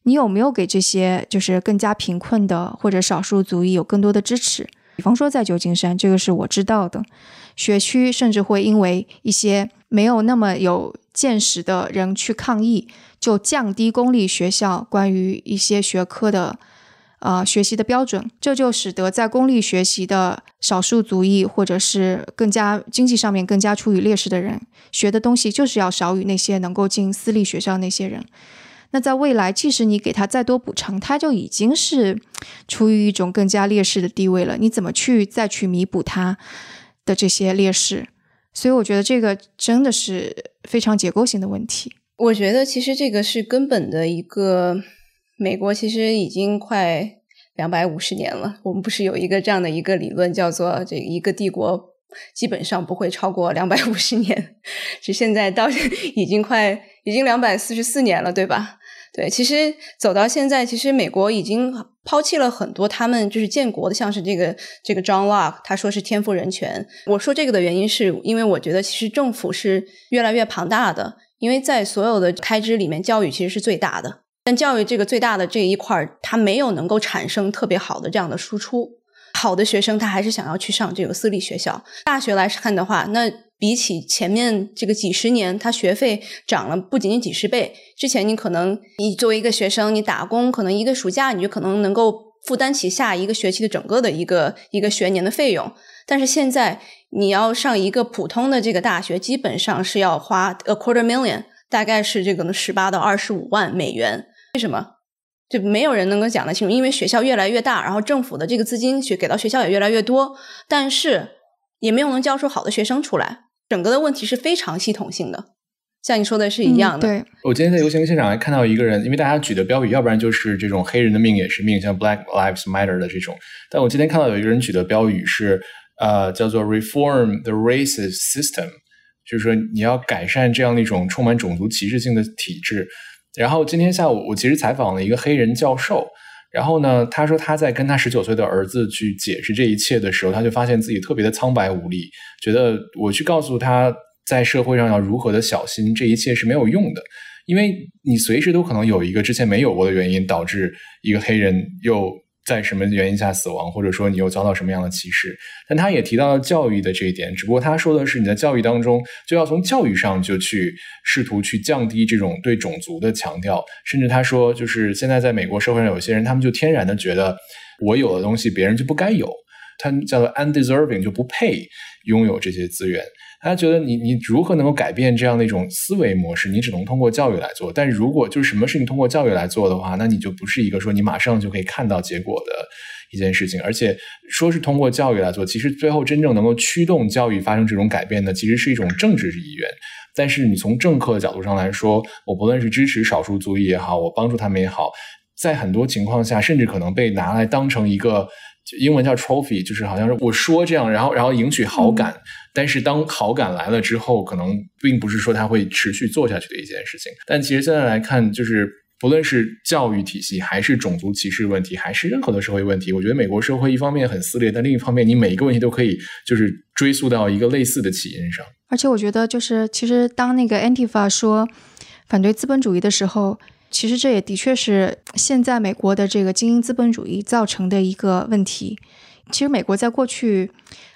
你有没有给这些就是更加贫困的或者少数族裔有更多的支持？比方说在旧金山，这个是我知道的，学区甚至会因为一些没有那么有见识的人去抗议，就降低公立学校关于一些学科的呃学习的标准，这就使得在公立学习的少数族裔或者是更加经济上面更加处于劣势的人，学的东西就是要少于那些能够进私立学校那些人。那在未来，即使你给他再多补偿，他就已经是处于一种更加劣势的地位了。你怎么去再去弥补他的这些劣势？所以我觉得这个真的是非常结构性的问题。我觉得其实这个是根本的一个，美国其实已经快两百五十年了。我们不是有一个这样的一个理论，叫做这一个帝国基本上不会超过两百五十年，是现在到 <laughs> 已经快已经两百四十四年了，对吧？对，其实走到现在，其实美国已经抛弃了很多他们就是建国的，像是这个这个 John Locke，他说是天赋人权。我说这个的原因是因为我觉得其实政府是越来越庞大的，因为在所有的开支里面，教育其实是最大的。但教育这个最大的这一块儿，它没有能够产生特别好的这样的输出。好的学生他还是想要去上这个私立学校。大学来看的话，那。比起前面这个几十年，他学费涨了不仅仅几十倍。之前你可能你作为一个学生，你打工可能一个暑假你就可能能够负担起下一个学期的整个的一个一个学年的费用。但是现在你要上一个普通的这个大学，基本上是要花 a quarter million，大概是这个十八到二十五万美元。为什么？就没有人能够讲得清楚，因为学校越来越大，然后政府的这个资金去给到学校也越来越多，但是也没有能教出好的学生出来。整个的问题是非常系统性的，像你说的是一样的。对，我今天在游行现场还看到一个人，因为大家举的标语，要不然就是这种黑人的命也是命，像 Black Lives Matter 的这种。但我今天看到有一个人举的标语是，呃，叫做 Reform the racist system，就是说你要改善这样的一种充满种族歧视性的体制。然后今天下午我其实采访了一个黑人教授。然后呢？他说他在跟他十九岁的儿子去解释这一切的时候，他就发现自己特别的苍白无力，觉得我去告诉他在社会上要如何的小心，这一切是没有用的，因为你随时都可能有一个之前没有过的原因导致一个黑人又。在什么原因下死亡，或者说你又遭到什么样的歧视？但他也提到了教育的这一点，只不过他说的是你在教育当中就要从教育上就去试图去降低这种对种族的强调，甚至他说就是现在在美国社会上有些人他们就天然的觉得我有的东西别人就不该有，他叫做 undeserving，就不配拥有这些资源。他觉得你你如何能够改变这样的一种思维模式？你只能通过教育来做。但如果就是什么事情通过教育来做的话，那你就不是一个说你马上就可以看到结果的一件事情。而且说是通过教育来做，其实最后真正能够驱动教育发生这种改变的，其实是一种政治意愿。但是你从政客的角度上来说，我不论是支持少数族裔也好，我帮助他们也好，在很多情况下，甚至可能被拿来当成一个。英文叫 trophy，就是好像是我说这样，然后然后赢取好感，但是当好感来了之后，可能并不是说他会持续做下去的一件事情。但其实现在来看，就是不论是教育体系，还是种族歧视问题，还是任何的社会问题，我觉得美国社会一方面很撕裂，但另一方面，你每一个问题都可以就是追溯到一个类似的起因上。而且我觉得，就是其实当那个 Antifa 说反对资本主义的时候。其实这也的确是现在美国的这个精英资本主义造成的一个问题。其实美国在过去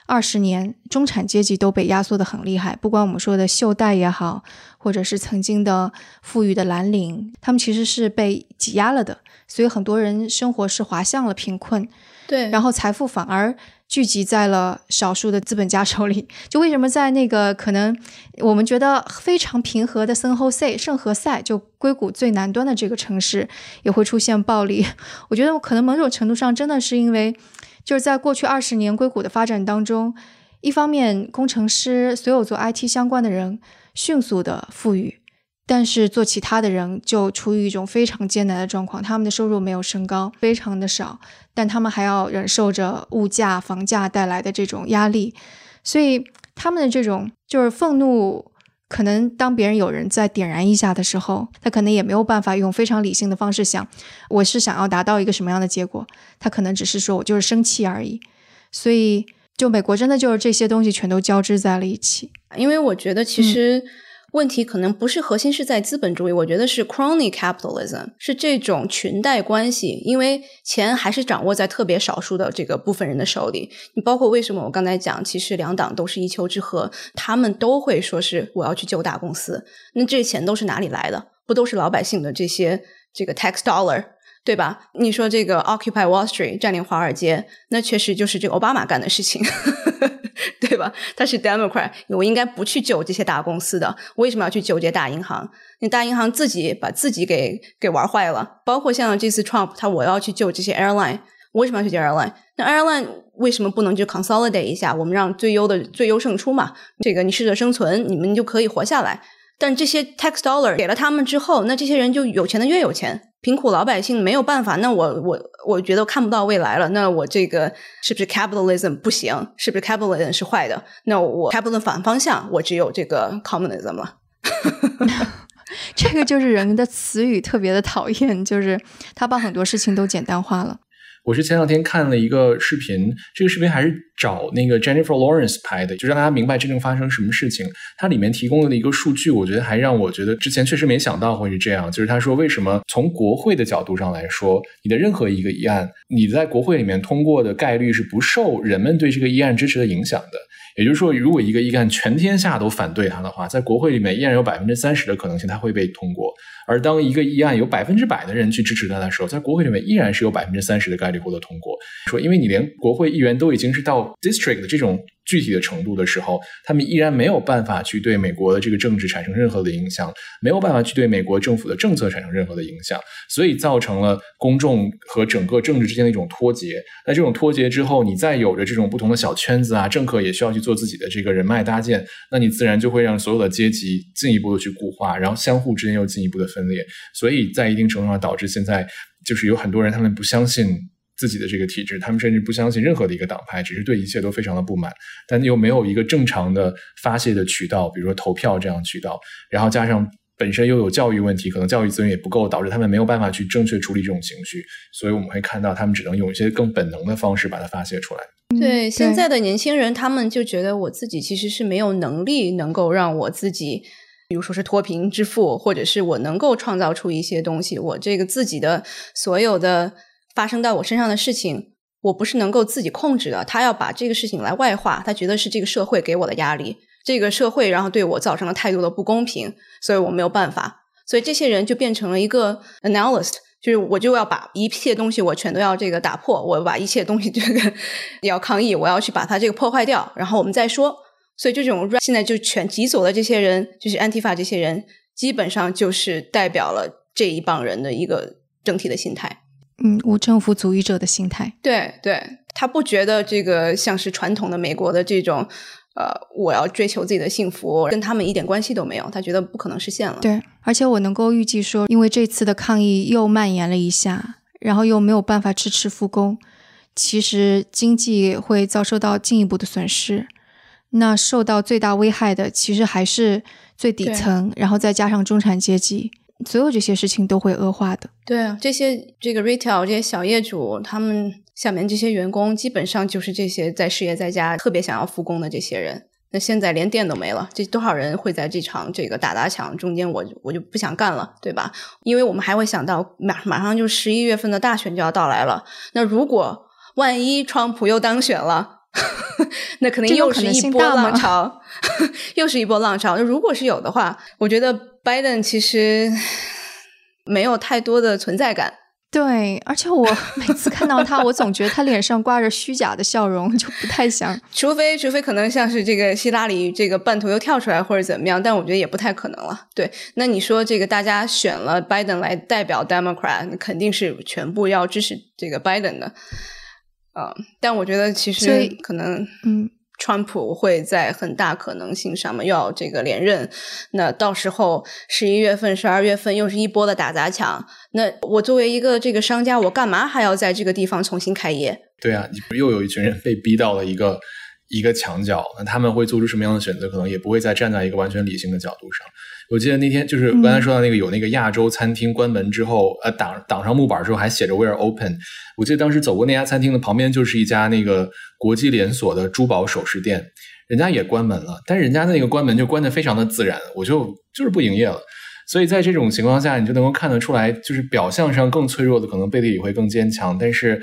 二十年，中产阶级都被压缩的很厉害，不管我们说的袖带也好，或者是曾经的富裕的蓝领，他们其实是被挤压了的，所以很多人生活是滑向了贫困。对，然后财富反而。聚集在了少数的资本家手里。<laughs> 就为什么在那个可能我们觉得非常平和的圣何塞、圣何塞，就硅谷最南端的这个城市，也会出现暴力？<laughs> 我觉得可能某种程度上真的是因为，就是在过去二十年硅谷的发展当中，一方面工程师所有做 IT 相关的人迅速的富裕。但是做其他的人就处于一种非常艰难的状况，他们的收入没有升高，非常的少，但他们还要忍受着物价、房价带来的这种压力，所以他们的这种就是愤怒，可能当别人有人在点燃一下的时候，他可能也没有办法用非常理性的方式想，我是想要达到一个什么样的结果，他可能只是说我就是生气而已，所以就美国真的就是这些东西全都交织在了一起，因为我觉得其实。问题可能不是核心是在资本主义，我觉得是 crony capitalism，是这种裙带关系，因为钱还是掌握在特别少数的这个部分人的手里。你包括为什么我刚才讲，其实两党都是一丘之貉，他们都会说是我要去救大公司，那这钱都是哪里来的？不都是老百姓的这些这个 tax dollar，对吧？你说这个 occupy Wall Street 占领华尔街，那确实就是这个奥巴马干的事情。<laughs> 对吧？他是 Democrat，我应该不去救这些大公司的，为什么要去救这些大银行？那大银行自己把自己给给玩坏了。包括像这次 Trump，他我要去救这些 airline，我为什么要去救 airline？那 airline 为什么不能就 consolidate 一下？我们让最优的最优胜出嘛？这个你适者生存，你们就可以活下来。但这些 tax dollar 给了他们之后，那这些人就有钱的越有钱。贫苦老百姓没有办法，那我我我觉得看不到未来了。那我这个是不是 capitalism 不行？是不是 capitalism 是坏的？那我 capitalism 反方向，我只有这个 communism 了。<laughs> 这个就是人的词语特别的讨厌，就是他把很多事情都简单化了。我是前两天看了一个视频，这个视频还是找那个 Jennifer Lawrence 拍的，就让大家明白真正发生什么事情。它里面提供的一个数据，我觉得还让我觉得之前确实没想到会是这样。就是他说，为什么从国会的角度上来说，你的任何一个议案，你在国会里面通过的概率是不受人们对这个议案支持的影响的。也就是说，如果一个议案全天下都反对他的话，在国会里面依然有百分之三十的可能性它会被通过。而当一个议案有百分之百的人去支持它的时候，在国会里面依然是有百分之三十的概率获得通过。说，因为你连国会议员都已经是到 district 的这种。具体的程度的时候，他们依然没有办法去对美国的这个政治产生任何的影响，没有办法去对美国政府的政策产生任何的影响，所以造成了公众和整个政治之间的一种脱节。那这种脱节之后，你再有着这种不同的小圈子啊，政客也需要去做自己的这个人脉搭建，那你自然就会让所有的阶级进一步的去固化，然后相互之间又进一步的分裂，所以在一定程度上导致现在就是有很多人他们不相信。自己的这个体制，他们甚至不相信任何的一个党派，只是对一切都非常的不满，但又没有一个正常的发泄的渠道，比如说投票这样渠道，然后加上本身又有教育问题，可能教育资源也不够，导致他们没有办法去正确处理这种情绪，所以我们会看到他们只能用一些更本能的方式把它发泄出来。对现在的年轻人，他们就觉得我自己其实是没有能力能够让我自己，比如说是脱贫致富，或者是我能够创造出一些东西，我这个自己的所有的。发生到我身上的事情，我不是能够自己控制的。他要把这个事情来外化，他觉得是这个社会给我的压力，这个社会然后对我造成了太多的不公平，所以我没有办法。所以这些人就变成了一个 analyst，就是我就要把一切东西我全都要这个打破，我把一切东西 <laughs> 这个要抗议，我要去把它这个破坏掉，然后我们再说。所以这种现在就全挤走的这些人，就是安提法这些人，基本上就是代表了这一帮人的一个整体的心态。嗯，无政府主义者的心态。对对，他不觉得这个像是传统的美国的这种，呃，我要追求自己的幸福，跟他们一点关系都没有。他觉得不可能实现了。对，而且我能够预计说，因为这次的抗议又蔓延了一下，然后又没有办法迟迟复工，其实经济会遭受到进一步的损失。那受到最大危害的，其实还是最底层，然后再加上中产阶级，所有这些事情都会恶化的。对啊，这些这个 retail 这些小业主，他们下面这些员工，基本上就是这些在失业在家、特别想要复工的这些人。那现在连店都没了，这多少人会在这场这个打砸抢中间，我我就不想干了，对吧？因为我们还会想到马马上就十一月份的大选就要到来了，那如果万一川普又当选了？<laughs> 那可能又是一波浪潮，<laughs> 又是一波浪潮。那如果是有的话，我觉得拜登其实 <sighs> 没有太多的存在感。对，而且我每次看到他，我总觉得他脸上挂着虚假的笑容，就不太像。<laughs> 除非，除非可能像是这个希拉里这个半途又跳出来或者怎么样，但我觉得也不太可能了。对，那你说这个大家选了拜登来代表 Democrat，肯定是全部要支持这个拜登的。啊，但我觉得其实可能，嗯，川普会在很大可能性上面要这个连任，那到时候十一月份、十二月份又是一波的打砸抢，那我作为一个这个商家，我干嘛还要在这个地方重新开业？对啊，你不又有一群人被逼到了一个一个墙角，那他们会做出什么样的选择？可能也不会再站在一个完全理性的角度上。我记得那天就是刚才说到那个有那个亚洲餐厅关门之后，呃挡挡上木板之后还写着 “We are open”。我记得当时走过那家餐厅的旁边就是一家那个国际连锁的珠宝首饰店，人家也关门了，但是人家那个关门就关的非常的自然，我就就是不营业了。所以在这种情况下，你就能够看得出来，就是表象上更脆弱的可能背地里会更坚强，但是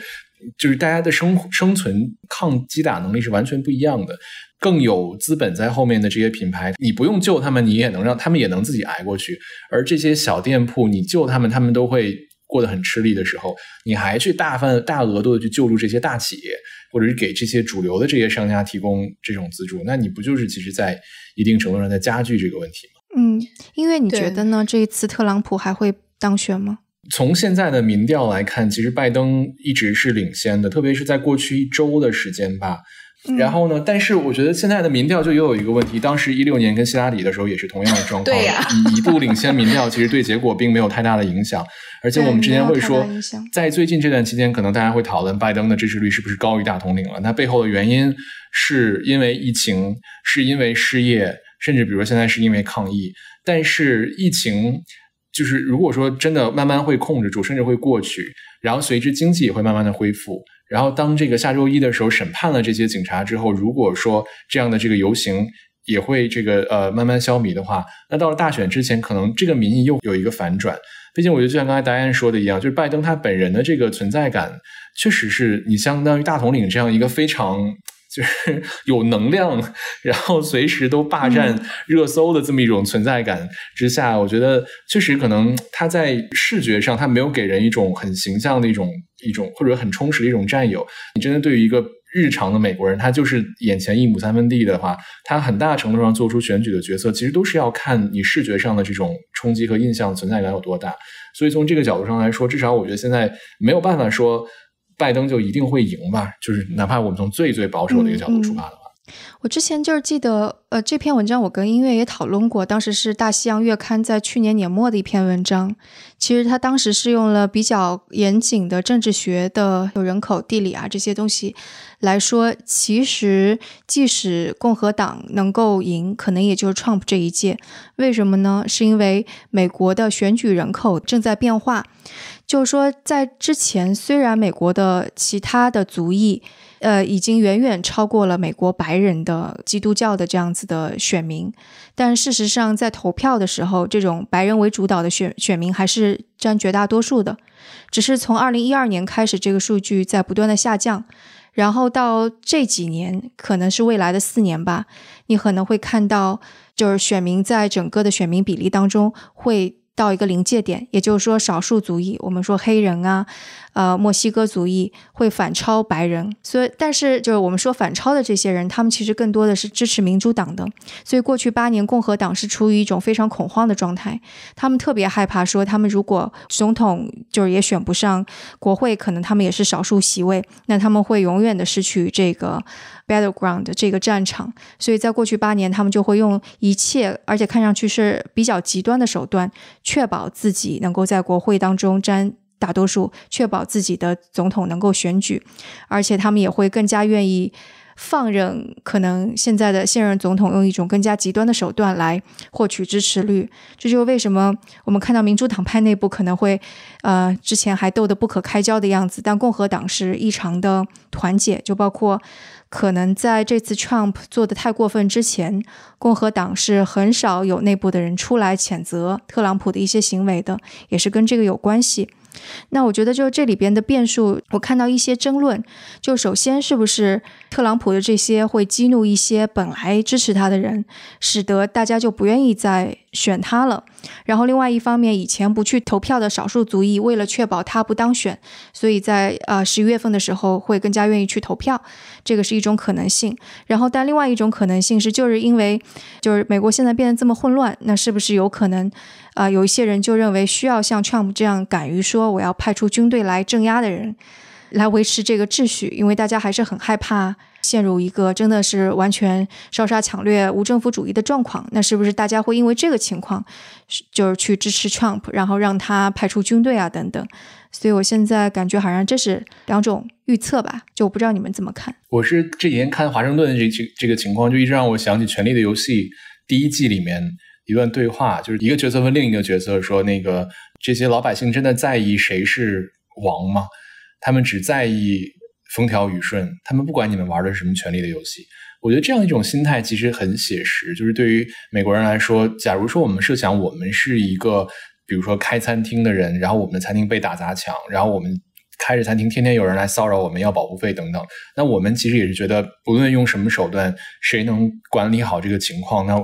就是大家的生生存抗击打能力是完全不一样的。更有资本在后面的这些品牌，你不用救他们，你也能让他们也能自己挨过去。而这些小店铺，你救他们，他们都会过得很吃力的时候，你还去大范大额度的去救助这些大企业，或者是给这些主流的这些商家提供这种资助，那你不就是其实在一定程度上在加剧这个问题吗？嗯，因为你觉得呢？这一次特朗普还会当选吗？从现在的民调来看，其实拜登一直是领先的，特别是在过去一周的时间吧。然后呢？但是我觉得现在的民调就又有一个问题，当时一六年跟希拉里的时候也是同样的状况，对呀，一度领先民调，其实对结果并没有太大的影响。而且我们之前会说，在最近这段期间，可能大家会讨论拜登的支持率是不是高于大统领了？那背后的原因是因为疫情，是因为失业，甚至比如说现在是因为抗议。但是疫情就是如果说真的慢慢会控制住，甚至会过去，然后随之经济也会慢慢的恢复。然后，当这个下周一的时候审判了这些警察之后，如果说这样的这个游行也会这个呃慢慢消弭的话，那到了大选之前，可能这个民意又有一个反转。毕竟，我觉得就像刚才达安说的一样，就是拜登他本人的这个存在感，确实是你相当于大统领这样一个非常。就 <laughs> 是有能量，然后随时都霸占热搜的这么一种存在感之下，我觉得确实可能他在视觉上他没有给人一种很形象的一种一种或者很充实的一种占有。你真的对于一个日常的美国人，他就是眼前一亩三分地的话，他很大程度上做出选举的决策，其实都是要看你视觉上的这种冲击和印象存在感有多大。所以从这个角度上来说，至少我觉得现在没有办法说。拜登就一定会赢吧？就是哪怕我们从最最保守的一个角度出发的话，我之前就是记得，呃，这篇文章我跟音乐也讨论过，当时是《大西洋月刊》在去年年末的一篇文章。其实他当时是用了比较严谨的政治学的有人口、地理啊这些东西来说，其实即使共和党能够赢，可能也就是 Trump 这一届。为什么呢？是因为美国的选举人口正在变化。就是说，在之前，虽然美国的其他的族裔，呃，已经远远超过了美国白人的基督教的这样子的选民，但事实上，在投票的时候，这种白人为主导的选选民还是占绝大多数的。只是从二零一二年开始，这个数据在不断的下降，然后到这几年，可能是未来的四年吧，你可能会看到，就是选民在整个的选民比例当中会。到一个临界点，也就是说，少数族裔，我们说黑人啊，呃，墨西哥族裔会反超白人。所以，但是就是我们说反超的这些人，他们其实更多的是支持民主党的。所以，过去八年，共和党是处于一种非常恐慌的状态，他们特别害怕说，他们如果总统就是也选不上，国会可能他们也是少数席位，那他们会永远的失去这个 battleground 这个战场。所以在过去八年，他们就会用一切，而且看上去是比较极端的手段。确保自己能够在国会当中占大多数，确保自己的总统能够选举，而且他们也会更加愿意放任可能现在的现任总统用一种更加极端的手段来获取支持率。这就是为什么我们看到民主党派内部可能会呃之前还斗得不可开交的样子，但共和党是异常的团结，就包括。可能在这次 Trump 做的太过分之前，共和党是很少有内部的人出来谴责特朗普的一些行为的，也是跟这个有关系。那我觉得，就这里边的变数，我看到一些争论。就首先，是不是特朗普的这些会激怒一些本来支持他的人，使得大家就不愿意再选他了？然后，另外一方面，以前不去投票的少数族裔，为了确保他不当选，所以在呃十一月份的时候会更加愿意去投票，这个是一种可能性。然后，但另外一种可能性是，就是因为就是美国现在变得这么混乱，那是不是有可能？啊，有一些人就认为需要像 Trump 这样敢于说我要派出军队来镇压的人，来维持这个秩序，因为大家还是很害怕陷入一个真的是完全烧杀抢掠、无政府主义的状况。那是不是大家会因为这个情况，就是去支持 Trump，然后让他派出军队啊等等？所以我现在感觉好像这是两种预测吧，就我不知道你们怎么看。我是这几天看华盛顿这这这个情况，就一直让我想起《权力的游戏》第一季里面。一段对话，就是一个角色问另一个角色说：“那个这些老百姓真的在意谁是王吗？他们只在意风调雨顺，他们不管你们玩的是什么权力的游戏。”我觉得这样一种心态其实很写实。就是对于美国人来说，假如说我们设想我们是一个，比如说开餐厅的人，然后我们的餐厅被打砸抢，然后我们开着餐厅，天天有人来骚扰我们要保护费等等，那我们其实也是觉得，不论用什么手段，谁能管理好这个情况，那。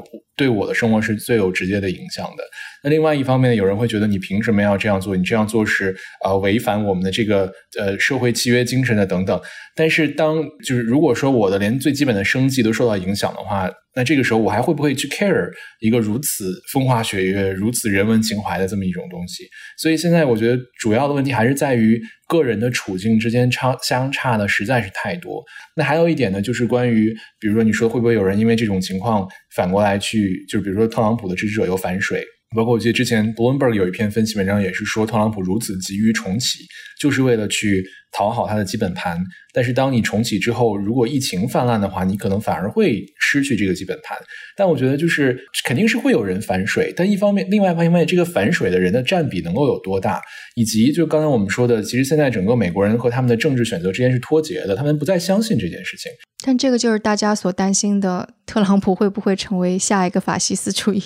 对我的生活是最有直接的影响的。那另外一方面，有人会觉得你凭什么要这样做？你这样做是呃违反我们的这个呃社会契约精神的等等。但是当就是如果说我的连最基本的生计都受到影响的话，那这个时候我还会不会去 care 一个如此风花雪月、如此人文情怀的这么一种东西？所以现在我觉得主要的问题还是在于个人的处境之间差相差的实在是太多。那还有一点呢，就是关于比如说你说会不会有人因为这种情况反过来去，就是比如说特朗普的支持者又反水？包括我记得之前 Bloomberg 有一篇分析文章，也是说特朗普如此急于重启，就是为了去讨好他的基本盘。但是当你重启之后，如果疫情泛滥的话，你可能反而会失去这个基本盘。但我觉得就是肯定是会有人反水，但一方面，另外一方面，这个反水的人的占比能够有多大，以及就刚才我们说的，其实现在整个美国人和他们的政治选择之间是脱节的，他们不再相信这件事情。但这个就是大家所担心的，特朗普会不会成为下一个法西斯主义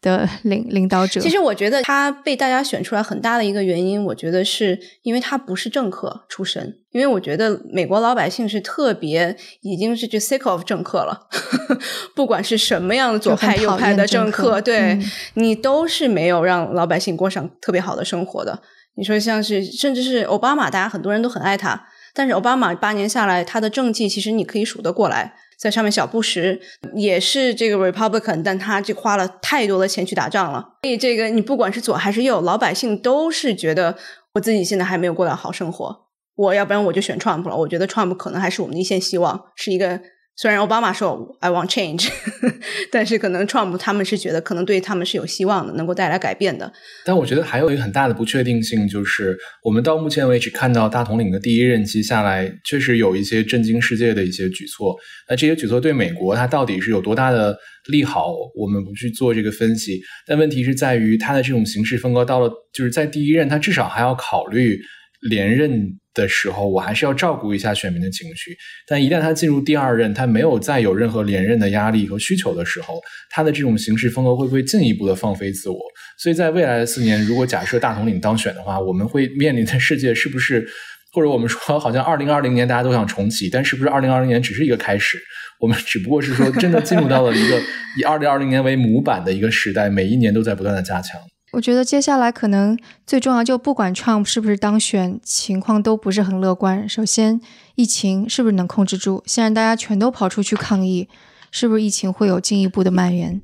的领领导者？其实我觉得他被大家选出来很大的一个原因，我觉得是因为他不是政客出身。因为我觉得美国老百姓是特别已经是就 sick of 政客了，<laughs> 不管是什么样的左派右派的政客，对你都是没有让老百姓过上特别好的生活的。你说像是甚至是奥巴马，大家很多人都很爱他。但是奥巴马八年下来，他的政绩其实你可以数得过来，在上面小布什也是这个 Republican，但他就花了太多的钱去打仗了。所以这个你不管是左还是右，老百姓都是觉得我自己现在还没有过到好生活，我要不然我就选 Trump 了。我觉得 Trump 可能还是我们的一线希望，是一个。虽然奥巴马说 "I want change"，<laughs> 但是可能 Trump 他们是觉得可能对他们是有希望的，能够带来改变的。但我觉得还有一个很大的不确定性，就是我们到目前为止看到大统领的第一任期下来，确实有一些震惊世界的一些举措。那这些举措对美国它到底是有多大的利好，我们不去做这个分析。但问题是在于他的这种行事风格到了，就是在第一任，他至少还要考虑连任。的时候，我还是要照顾一下选民的情绪。但一旦他进入第二任，他没有再有任何连任的压力和需求的时候，他的这种行事风格会不会进一步的放飞自我？所以在未来的四年，如果假设大统领当选的话，我们会面临的世界是不是？或者我们说，好像二零二零年大家都想重启，但是不是二零二零年只是一个开始？我们只不过是说，真的进入到了一个以二零二零年为模板的一个时代，每一年都在不断的加强。我觉得接下来可能最重要，就不管 Trump 是不是当选，情况都不是很乐观。首先，疫情是不是能控制住？现在大家全都跑出去抗议，是不是疫情会有进一步的蔓延？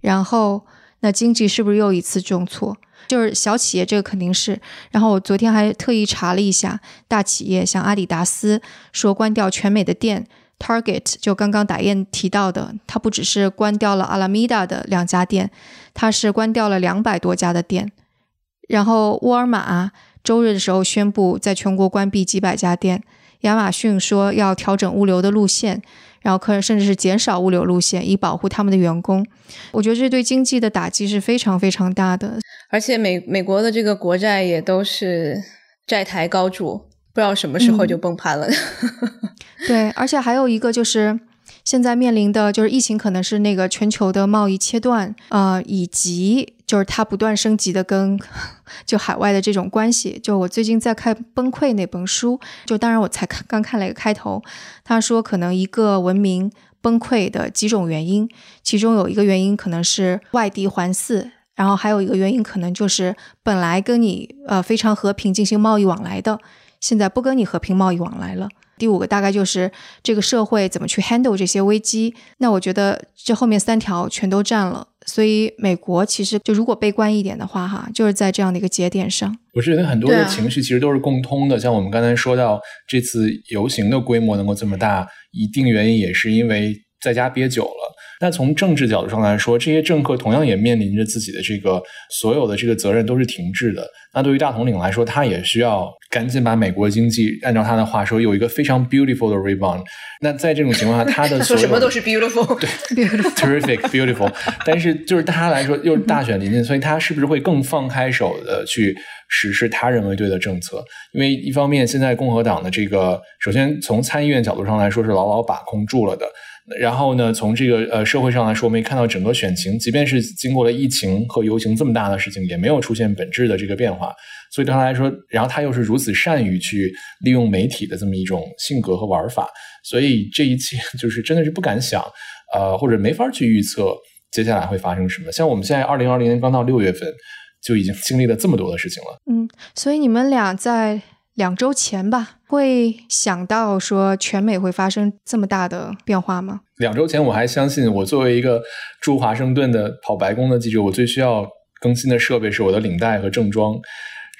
然后，那经济是不是又一次重挫？就是小企业这个肯定是。然后我昨天还特意查了一下，大企业像阿迪达斯说关掉全美的店。Target 就刚刚打雁提到的，它不只是关掉了阿拉米达的两家店，它是关掉了两百多家的店。然后沃尔玛周日的时候宣布在全国关闭几百家店，亚马逊说要调整物流的路线，然后客人甚至是减少物流路线以保护他们的员工。我觉得这对经济的打击是非常非常大的。而且美美国的这个国债也都是债台高筑，不知道什么时候就崩盘了。<laughs> 对，而且还有一个就是现在面临的就是疫情，可能是那个全球的贸易切断，呃，以及就是它不断升级的跟 <laughs> 就海外的这种关系。就我最近在看《崩溃》那本书，就当然我才看刚看了一个开头，他说可能一个文明崩溃的几种原因，其中有一个原因可能是外敌环伺，然后还有一个原因可能就是本来跟你呃非常和平进行贸易往来的，现在不跟你和平贸易往来了。第五个大概就是这个社会怎么去 handle 这些危机。那我觉得这后面三条全都占了，所以美国其实就如果悲观一点的话，哈，就是在这样的一个节点上。我觉得很多的情绪其实都是共通的，像我们刚才说到这次游行的规模能够这么大，一定原因也是因为在家憋久了。那从政治角度上来说，这些政客同样也面临着自己的这个所有的这个责任都是停滞的。那对于大统领来说，他也需要赶紧把美国经济按照他的话说有一个非常 beautiful 的 rebound。那在这种情况下，他的 <laughs> 说什么都是 beautiful，对，<laughs> terrific <laughs> beautiful。但是就是对他来说又是大选临近，所以他是不是会更放开手的去实施他认为对的政策？因为一方面现在共和党的这个，首先从参议院角度上来说是牢牢把控住了的。然后呢，从这个呃社会上来说，我们也看到整个选情，即便是经过了疫情和游行这么大的事情，也没有出现本质的这个变化。所以对他来说，然后他又是如此善于去利用媒体的这么一种性格和玩法，所以这一切就是真的是不敢想，呃，或者没法去预测接下来会发生什么。像我们现在二零二零年刚到六月份，就已经经历了这么多的事情了。嗯，所以你们俩在。两周前吧，会想到说全美会发生这么大的变化吗？两周前我还相信，我作为一个驻华盛顿的跑白宫的记者，我最需要更新的设备是我的领带和正装。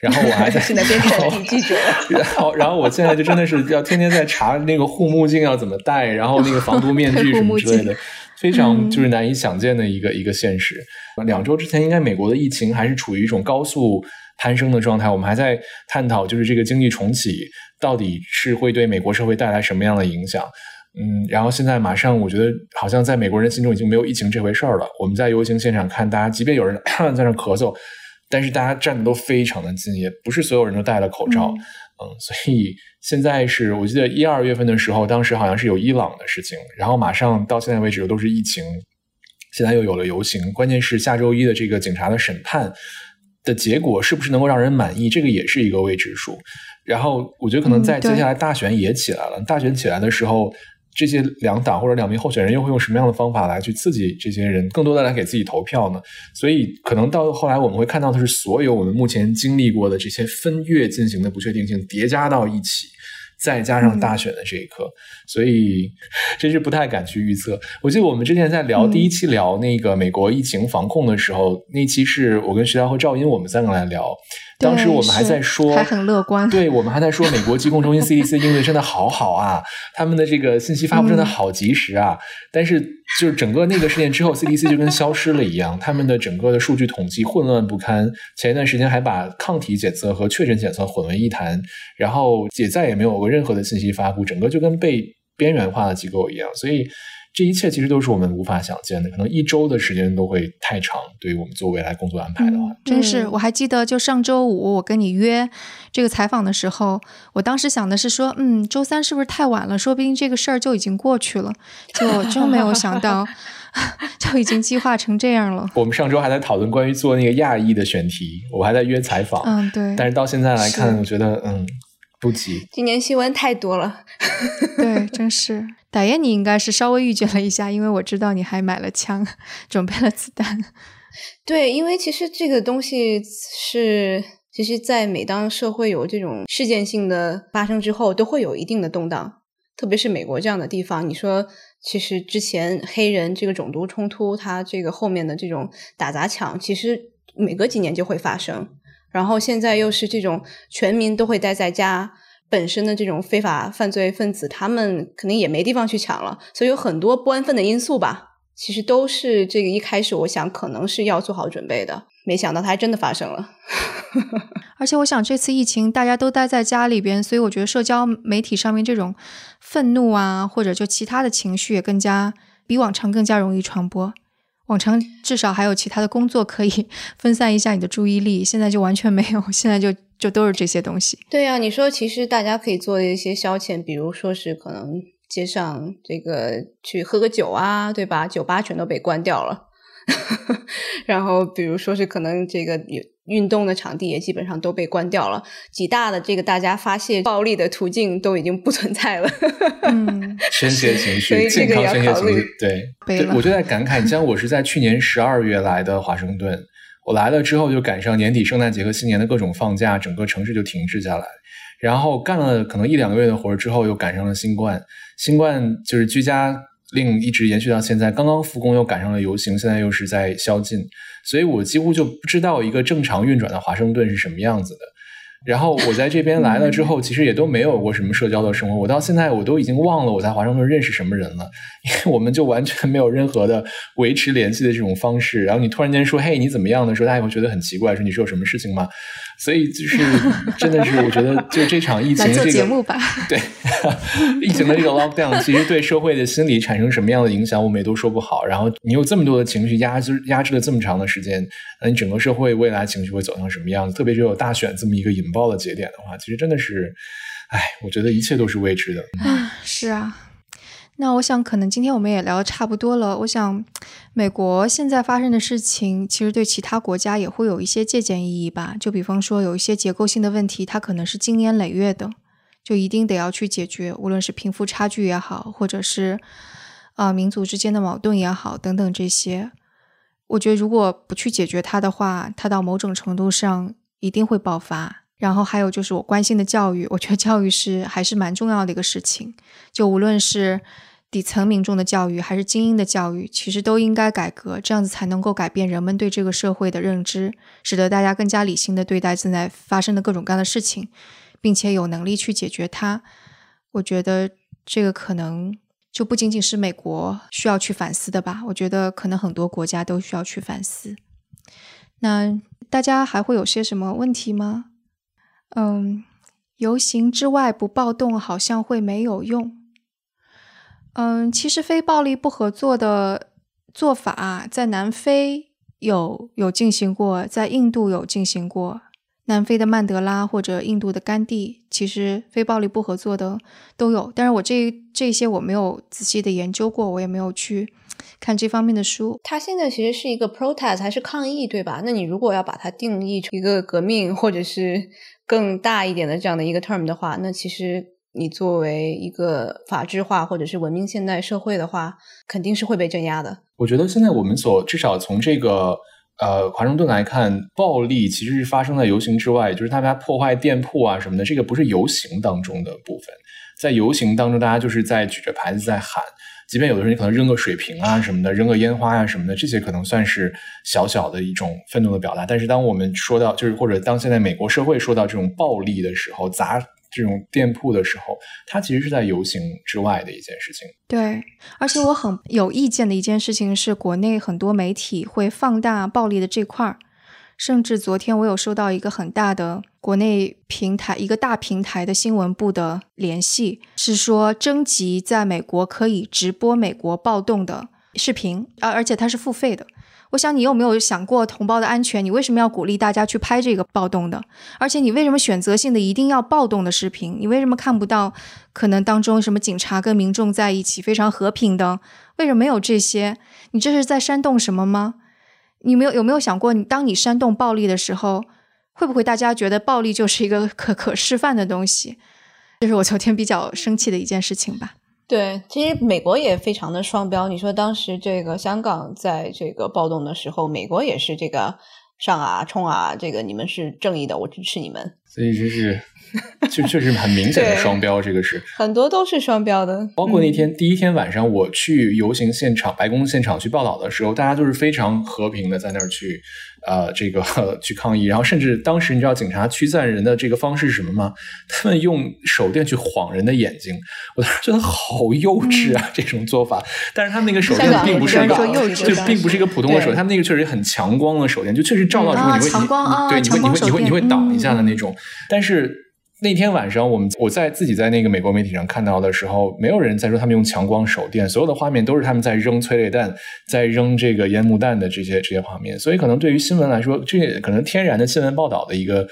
然后我还在 <laughs> 现在变成记者，<laughs> 然后然后我现在就真的是要天天在查那个护目镜要怎么戴，然后那个防毒面具 <laughs> 什么之类的，非常就是难以想见的一个一个现实。两周之前，应该美国的疫情还是处于一种高速。攀升的状态，我们还在探讨，就是这个经济重启到底是会对美国社会带来什么样的影响？嗯，然后现在马上，我觉得好像在美国人心中已经没有疫情这回事儿了。我们在游行现场看，大家即便有人 <coughs> 在那咳嗽，但是大家站的都非常的近，也不是所有人都戴了口罩。嗯，所以现在是我记得一二月份的时候，当时好像是有伊朗的事情，然后马上到现在为止都是疫情，现在又有了游行，关键是下周一的这个警察的审判。的结果是不是能够让人满意？这个也是一个未知数。然后我觉得可能在接下来大选也起来了，大选起来的时候，这些两党或者两名候选人又会用什么样的方法来去刺激这些人更多的来给自己投票呢？所以可能到后来我们会看到的是，所有我们目前经历过的这些分月进行的不确定性叠加到一起。再加上大选的这一刻，所以 <laughs> 真是不太敢去预测。我记得我们之前在聊第一期聊那个美国疫情防控的时候，那期是我跟徐涛和赵英我们三个来聊。当时我们还在说，还很乐观。对我们还在说，美国疾控中心 CDC 应对真的好好啊，他们的这个信息发布真的好及时啊。但是，就是整个那个事件之后，CDC 就跟消失了一样，他们的整个的数据统计混乱不堪。前一段时间还把抗体检测和确诊检测混为一谈，然后也再也没有过任何的信息发布，整个就跟被边缘化的机构一样。所以。这一切其实都是我们无法想见的，可能一周的时间都会太长，对于我们做未来工作安排的话，真是。我还记得，就上周五我跟你约这个采访的时候，我当时想的是说，嗯，周三是不是太晚了？说不定这个事儿就已经过去了，就真没有想到，<laughs> 就已经计划成这样了。我们上周还在讨论关于做那个亚裔的选题，我还在约采访，嗯，对。但是到现在来看，我觉得，嗯。不急，今年新闻太多了。<laughs> 对，真是。打雁，你应该是稍微预见了一下，因为我知道你还买了枪，准备了子弹。<laughs> 对，因为其实这个东西是，其实，在每当社会有这种事件性的发生之后，都会有一定的动荡。特别是美国这样的地方，你说，其实之前黑人这个种族冲突，它这个后面的这种打砸抢，其实每隔几年就会发生。然后现在又是这种全民都会待在家，本身的这种非法犯罪分子，他们肯定也没地方去抢了，所以有很多不安分的因素吧。其实都是这个一开始，我想可能是要做好准备的，没想到它还真的发生了。<laughs> 而且我想这次疫情大家都待在家里边，所以我觉得社交媒体上面这种愤怒啊，或者就其他的情绪也更加比往常更加容易传播。往常至少还有其他的工作可以 <laughs> 分散一下你的注意力，现在就完全没有，现在就就都是这些东西。对呀，你说其实大家可以做一些消遣，比如说是可能。街上这个去喝个酒啊，对吧？酒吧全都被关掉了。<laughs> 然后，比如说是可能这个运动的场地也基本上都被关掉了，几大的这个大家发泄暴力的途径都已经不存在了。嗯，<laughs> <laughs> 宣泄情绪，健康宣泄情绪。对，我就在感慨，你像我是在去年十二月来的华盛顿，我来了之后就赶上年底圣诞节和新年的各种放假，整个城市就停滞下来。然后干了可能一两个月的活之后，又赶上了新冠。新冠就是居家令一直延续到现在，刚刚复工又赶上了游行，现在又是在宵禁，所以我几乎就不知道一个正常运转的华盛顿是什么样子的。然后我在这边来了之后，其实也都没有过什么社交的生活。我到现在我都已经忘了我在华盛顿认识什么人了，因为我们就完全没有任何的维持联系的这种方式。然后你突然间说“嘿，你怎么样”的时候，大家会觉得很奇怪，说你是有什么事情吗？所以就是 <laughs> 真的是，我觉得就这场疫情 <laughs> 这个 <laughs> 对疫情的这个 lockdown，其实对社会的心理产生什么样的影响，我们也都说不好。然后你有这么多的情绪压制压制了这么长的时间，那你整个社会未来情绪会走向什么样子？特别是有大选这么一个引爆的节点的话，其实真的是，哎，我觉得一切都是未知的。啊，是啊。那我想，可能今天我们也聊的差不多了。我想，美国现在发生的事情，其实对其他国家也会有一些借鉴意义吧。就比方说，有一些结构性的问题，它可能是经年累月的，就一定得要去解决。无论是贫富差距也好，或者是啊民族之间的矛盾也好，等等这些，我觉得如果不去解决它的话，它到某种程度上一定会爆发。然后还有就是我关心的教育，我觉得教育是还是蛮重要的一个事情。就无论是底层民众的教育，还是精英的教育，其实都应该改革，这样子才能够改变人们对这个社会的认知，使得大家更加理性的对待正在发生的各种各样的事情，并且有能力去解决它。我觉得这个可能就不仅仅是美国需要去反思的吧，我觉得可能很多国家都需要去反思。那大家还会有些什么问题吗？嗯，游行之外不暴动好像会没有用。嗯，其实非暴力不合作的做法在南非有有进行过，在印度有进行过。南非的曼德拉或者印度的甘地，其实非暴力不合作的都有。但是我这这些我没有仔细的研究过，我也没有去看这方面的书。它现在其实是一个 protest 还是抗议，对吧？那你如果要把它定义成一个革命，或者是更大一点的这样的一个 term 的话，那其实你作为一个法制化或者是文明现代社会的话，肯定是会被镇压的。我觉得现在我们所至少从这个呃华盛顿来看，暴力其实是发生在游行之外，就是大家破坏店铺啊什么的，这个不是游行当中的部分。在游行当中，大家就是在举着牌子在喊。即便有的时候你可能扔个水瓶啊什么的，扔个烟花呀什么的，这些可能算是小小的一种愤怒的表达。但是当我们说到，就是或者当现在美国社会说到这种暴力的时候，砸这种店铺的时候，它其实是在游行之外的一件事情。对，而且我很有意见的一件事情是，国内很多媒体会放大暴力的这块儿。甚至昨天我有收到一个很大的国内平台，一个大平台的新闻部的联系，是说征集在美国可以直播美国暴动的视频，而而且它是付费的。我想你有没有想过同胞的安全？你为什么要鼓励大家去拍这个暴动的？而且你为什么选择性的一定要暴动的视频？你为什么看不到可能当中什么警察跟民众在一起非常和平的？为什么没有这些？你这是在煽动什么吗？你没有有没有想过，你当你煽动暴力的时候，会不会大家觉得暴力就是一个可可示范的东西？这是我昨天比较生气的一件事情吧。对，其实美国也非常的双标。你说当时这个香港在这个暴动的时候，美国也是这个上啊冲啊，这个你们是正义的，我支持你们。所以这是就确实很明显的双标，这个是很多都是双标的。包括那天第一天晚上我去游行现场、白宫现场去报道的时候，大家都是非常和平的在那儿去。呃，这个 <laughs> 去抗议，然后甚至当时你知道警察驱散人的这个方式是什么吗？他们用手电去晃人的眼睛，我当时觉得好幼稚啊，这种做法。但是他们那个手电并不是一个，就并不是一个普通的手电，他们那个确实很强光的手电，就确实照到之后你会，对，你会你会你会你会挡一下的那种，但是。那天晚上，我们我在自己在那个美国媒体上看到的时候，没有人在说他们用强光手电，所有的画面都是他们在扔催泪弹、在扔这个烟幕弹的这些这些画面。所以，可能对于新闻来说，这可能天然的新闻报道的一个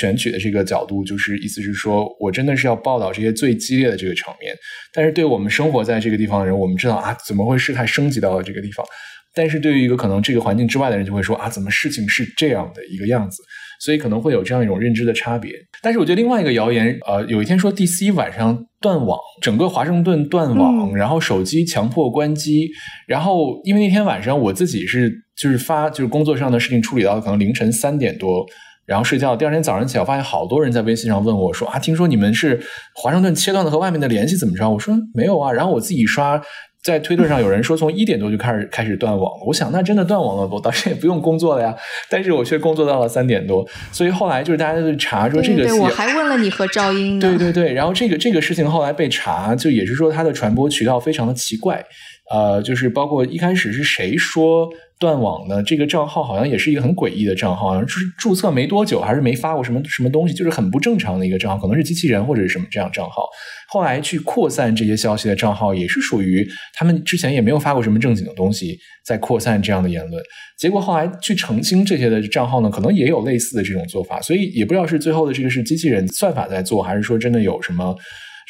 选取的这个角度，就是意思是说我真的是要报道这些最激烈的这个场面。但是，对我们生活在这个地方的人，我们知道啊，怎么会事态升级到了这个地方？但是对于一个可能这个环境之外的人，就会说啊，怎么事情是这样的一个样子？所以可能会有这样一种认知的差别，但是我觉得另外一个谣言，呃，有一天说 DC 晚上断网，整个华盛顿断网，然后手机强迫关机，然后因为那天晚上我自己是就是发就是工作上的事情处理到可能凌晨三点多，然后睡觉，第二天早上起来我发现好多人在微信上问我说啊，听说你们是华盛顿切断了和外面的联系怎么着？我说没有啊，然后我自己刷。在推特上有人说从一点多就开始开始断网，我想那真的断网了，我当时也不用工作了呀，但是我却工作到了三点多，所以后来就是大家就查说这个，对我还问了你和赵英呢，对对对，然后这个这个事情后来被查，就也是说它的传播渠道非常的奇怪。呃，就是包括一开始是谁说断网的？这个账号好像也是一个很诡异的账号，好像是注册没多久，还是没发过什么什么东西，就是很不正常的一个账号，可能是机器人或者是什么这样账号。后来去扩散这些消息的账号，也是属于他们之前也没有发过什么正经的东西，在扩散这样的言论。结果后来去澄清这些的账号呢，可能也有类似的这种做法，所以也不知道是最后的这个是机器人算法在做，还是说真的有什么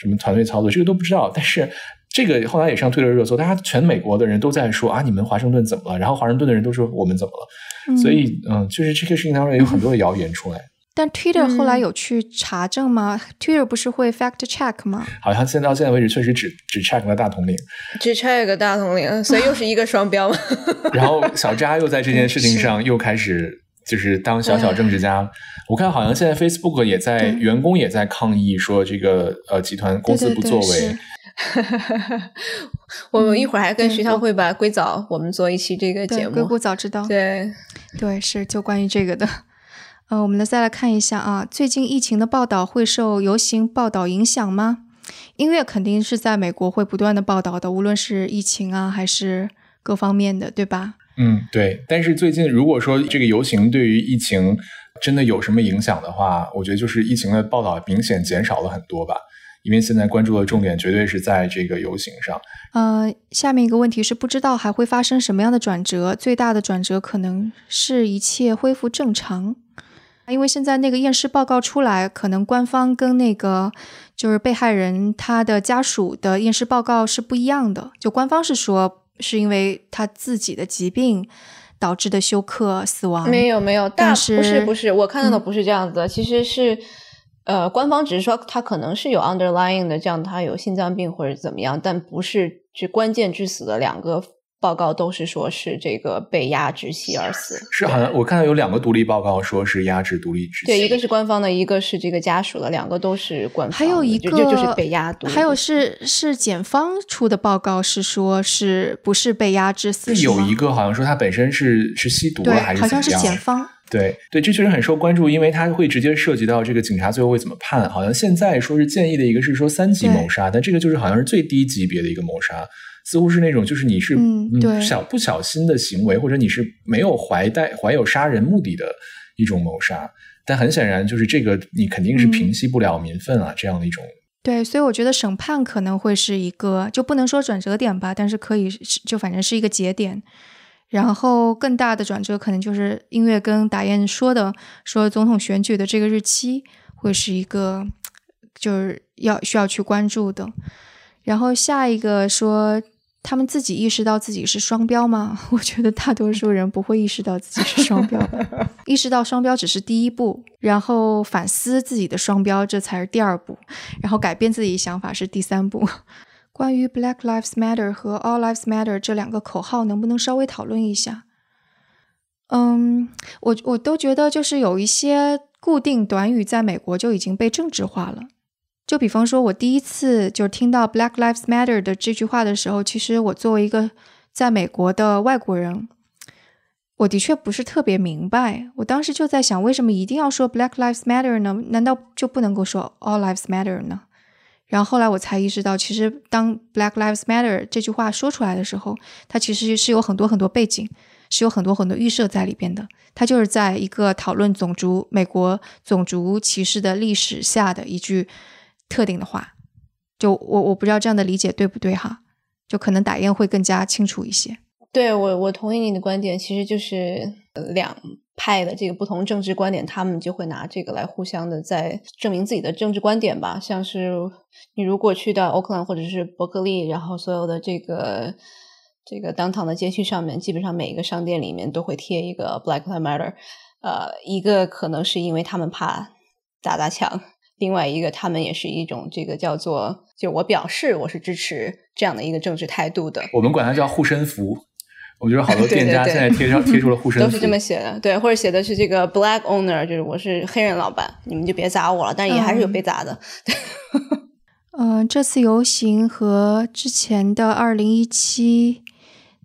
什么团队操作，这个都不知道。但是。这个后来也上推了热搜，大家全美国的人都在说啊，你们华盛顿怎么了？然后华盛顿的人都说我们怎么了？所以，嗯，就是这个事情当中有很多的谣言出来。<laughs> 但 Twitter 后来有去查证吗？Twitter 不是会 fact check 吗？好像现到现在为止确实只只 check 了大统领，只 check 大统领，所以又是一个双标嘛。<laughs> 然后小扎又在这件事情上 <laughs> 又开始就是当小小政治家。我看好像现在 Facebook 也在员工也在抗议说这个呃集团公司不作为。<laughs> 我们一会儿还跟徐涛会把硅藻，我们做一期这个节目。硅谷早知道，对对是就关于这个的。呃，我们来再来看一下啊，最近疫情的报道会受游行报道影响吗？音乐肯定是在美国会不断的报道的，无论是疫情啊还是各方面的，对吧？嗯，对。但是最近如果说这个游行对于疫情真的有什么影响的话，我觉得就是疫情的报道明显减少了很多吧。因为现在关注的重点绝对是在这个游行上。呃，下面一个问题是，不知道还会发生什么样的转折？最大的转折可能是一切恢复正常。因为现在那个验尸报告出来，可能官方跟那个就是被害人他的家属的验尸报告是不一样的。就官方是说是因为他自己的疾病导致的休克死亡。没有没有，但是不是不是，我看到的不是这样子的，其实是。呃，官方只是说他可能是有 underlying 的，这样他有心脏病或者怎么样，但不是是关键致死的两个。报告都是说是这个被压窒息而死，是好像我看到有两个独立报告说是压制独立窒息，对，一个是官方的，一个是这个家属的，两个都是官方，还有一个就是被压毒，还有是是检方出的报告是说是不是被压制死？有一个好像说他本身是是吸毒了还是好像是检方，对对，这确实很受关注，因为他会直接涉及到这个警察最后会怎么判。好像现在说是建议的一个是说三级谋杀，但这个就是好像是最低级别的一个谋杀。似乎是那种，就是你是小不小心的行为，或者你是没有怀带怀有杀人目的的一种谋杀。但很显然，就是这个你肯定是平息不了民愤啊，这样的一种。对，所以我觉得审判可能会是一个，就不能说转折点吧，但是可以就反正是一个节点。然后更大的转折可能就是音乐跟达燕说的，说总统选举的这个日期会是一个，就是要需要去关注的。然后下一个说。他们自己意识到自己是双标吗？<laughs> 我觉得大多数人不会意识到自己是双标，<laughs> 意识到双标只是第一步，然后反思自己的双标这才是第二步，然后改变自己想法是第三步。<laughs> 关于 Black Lives Matter 和 All Lives Matter 这两个口号，能不能稍微讨论一下？嗯，我我都觉得就是有一些固定短语在美国就已经被政治化了。就比方说，我第一次就听到 Black Lives Matter 的这句话的时候，其实我作为一个在美国的外国人，我的确不是特别明白。我当时就在想，为什么一定要说 Black Lives Matter 呢？难道就不能够说 All Lives Matter 呢？然后后来我才意识到，其实当 Black Lives Matter 这句话说出来的时候，它其实是有很多很多背景。是有很多很多预设在里边的，它就是在一个讨论种族、美国种族歧视的历史下的一句特定的话。就我我不知道这样的理解对不对哈？就可能打印会更加清楚一些。对我我同意你的观点，其实就是两派的这个不同政治观点，他们就会拿这个来互相的在证明自己的政治观点吧。像是你如果去到奥克兰或者是伯克利，然后所有的这个。这个当堂的街区上面，基本上每一个商店里面都会贴一个 Black Lives Matter，呃，一个可能是因为他们怕打砸抢，另外一个他们也是一种这个叫做就我表示我是支持这样的一个政治态度的。我们管它叫护身符。我觉得好多店家现在贴上 <laughs> 贴出了护身符，都是这么写的，对，或者写的是这个 Black Owner，就是我是黑人老板，你们就别砸我了，但是也还是有被砸的。<laughs> 嗯，这次游行和之前的二零一七。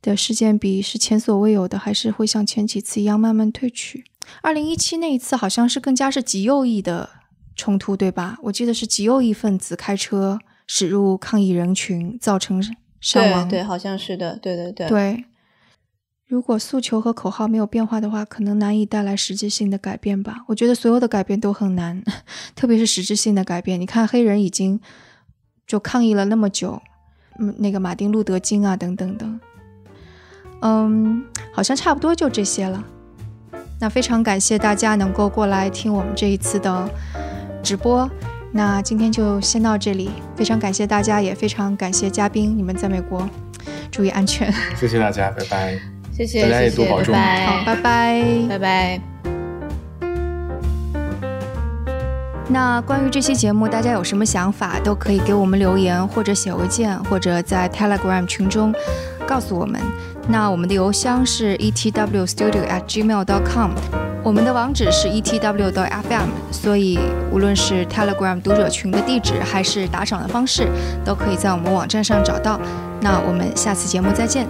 的事件比是前所未有的，还是会像前几次一样慢慢退去？二零一七那一次好像是更加是极右翼的冲突，对吧？我记得是极右翼分子开车驶入抗议人群，造成伤亡。对，好像是的，对对对。对，如果诉求和口号没有变化的话，可能难以带来实质性的改变吧。我觉得所有的改变都很难，<laughs> 特别是实质性的改变。你看，黑人已经就抗议了那么久，嗯，那个马丁路德金啊，等等等。嗯，好像差不多就这些了。那非常感谢大家能够过来听我们这一次的直播。那今天就先到这里，非常感谢大家，也非常感谢嘉宾，你们在美国注意安全。谢谢大家，拜拜。谢谢，大家也多保重。好，拜拜，拜拜。那关于这期节目，大家有什么想法，都可以给我们留言，或者写邮件，或者在 Telegram 群中告诉我们。那我们的邮箱是 etwstudio@gmail.com，我们的网址是 etw.fm，所以无论是 Telegram 读者群的地址，还是打赏的方式，都可以在我们网站上找到。那我们下次节目再见。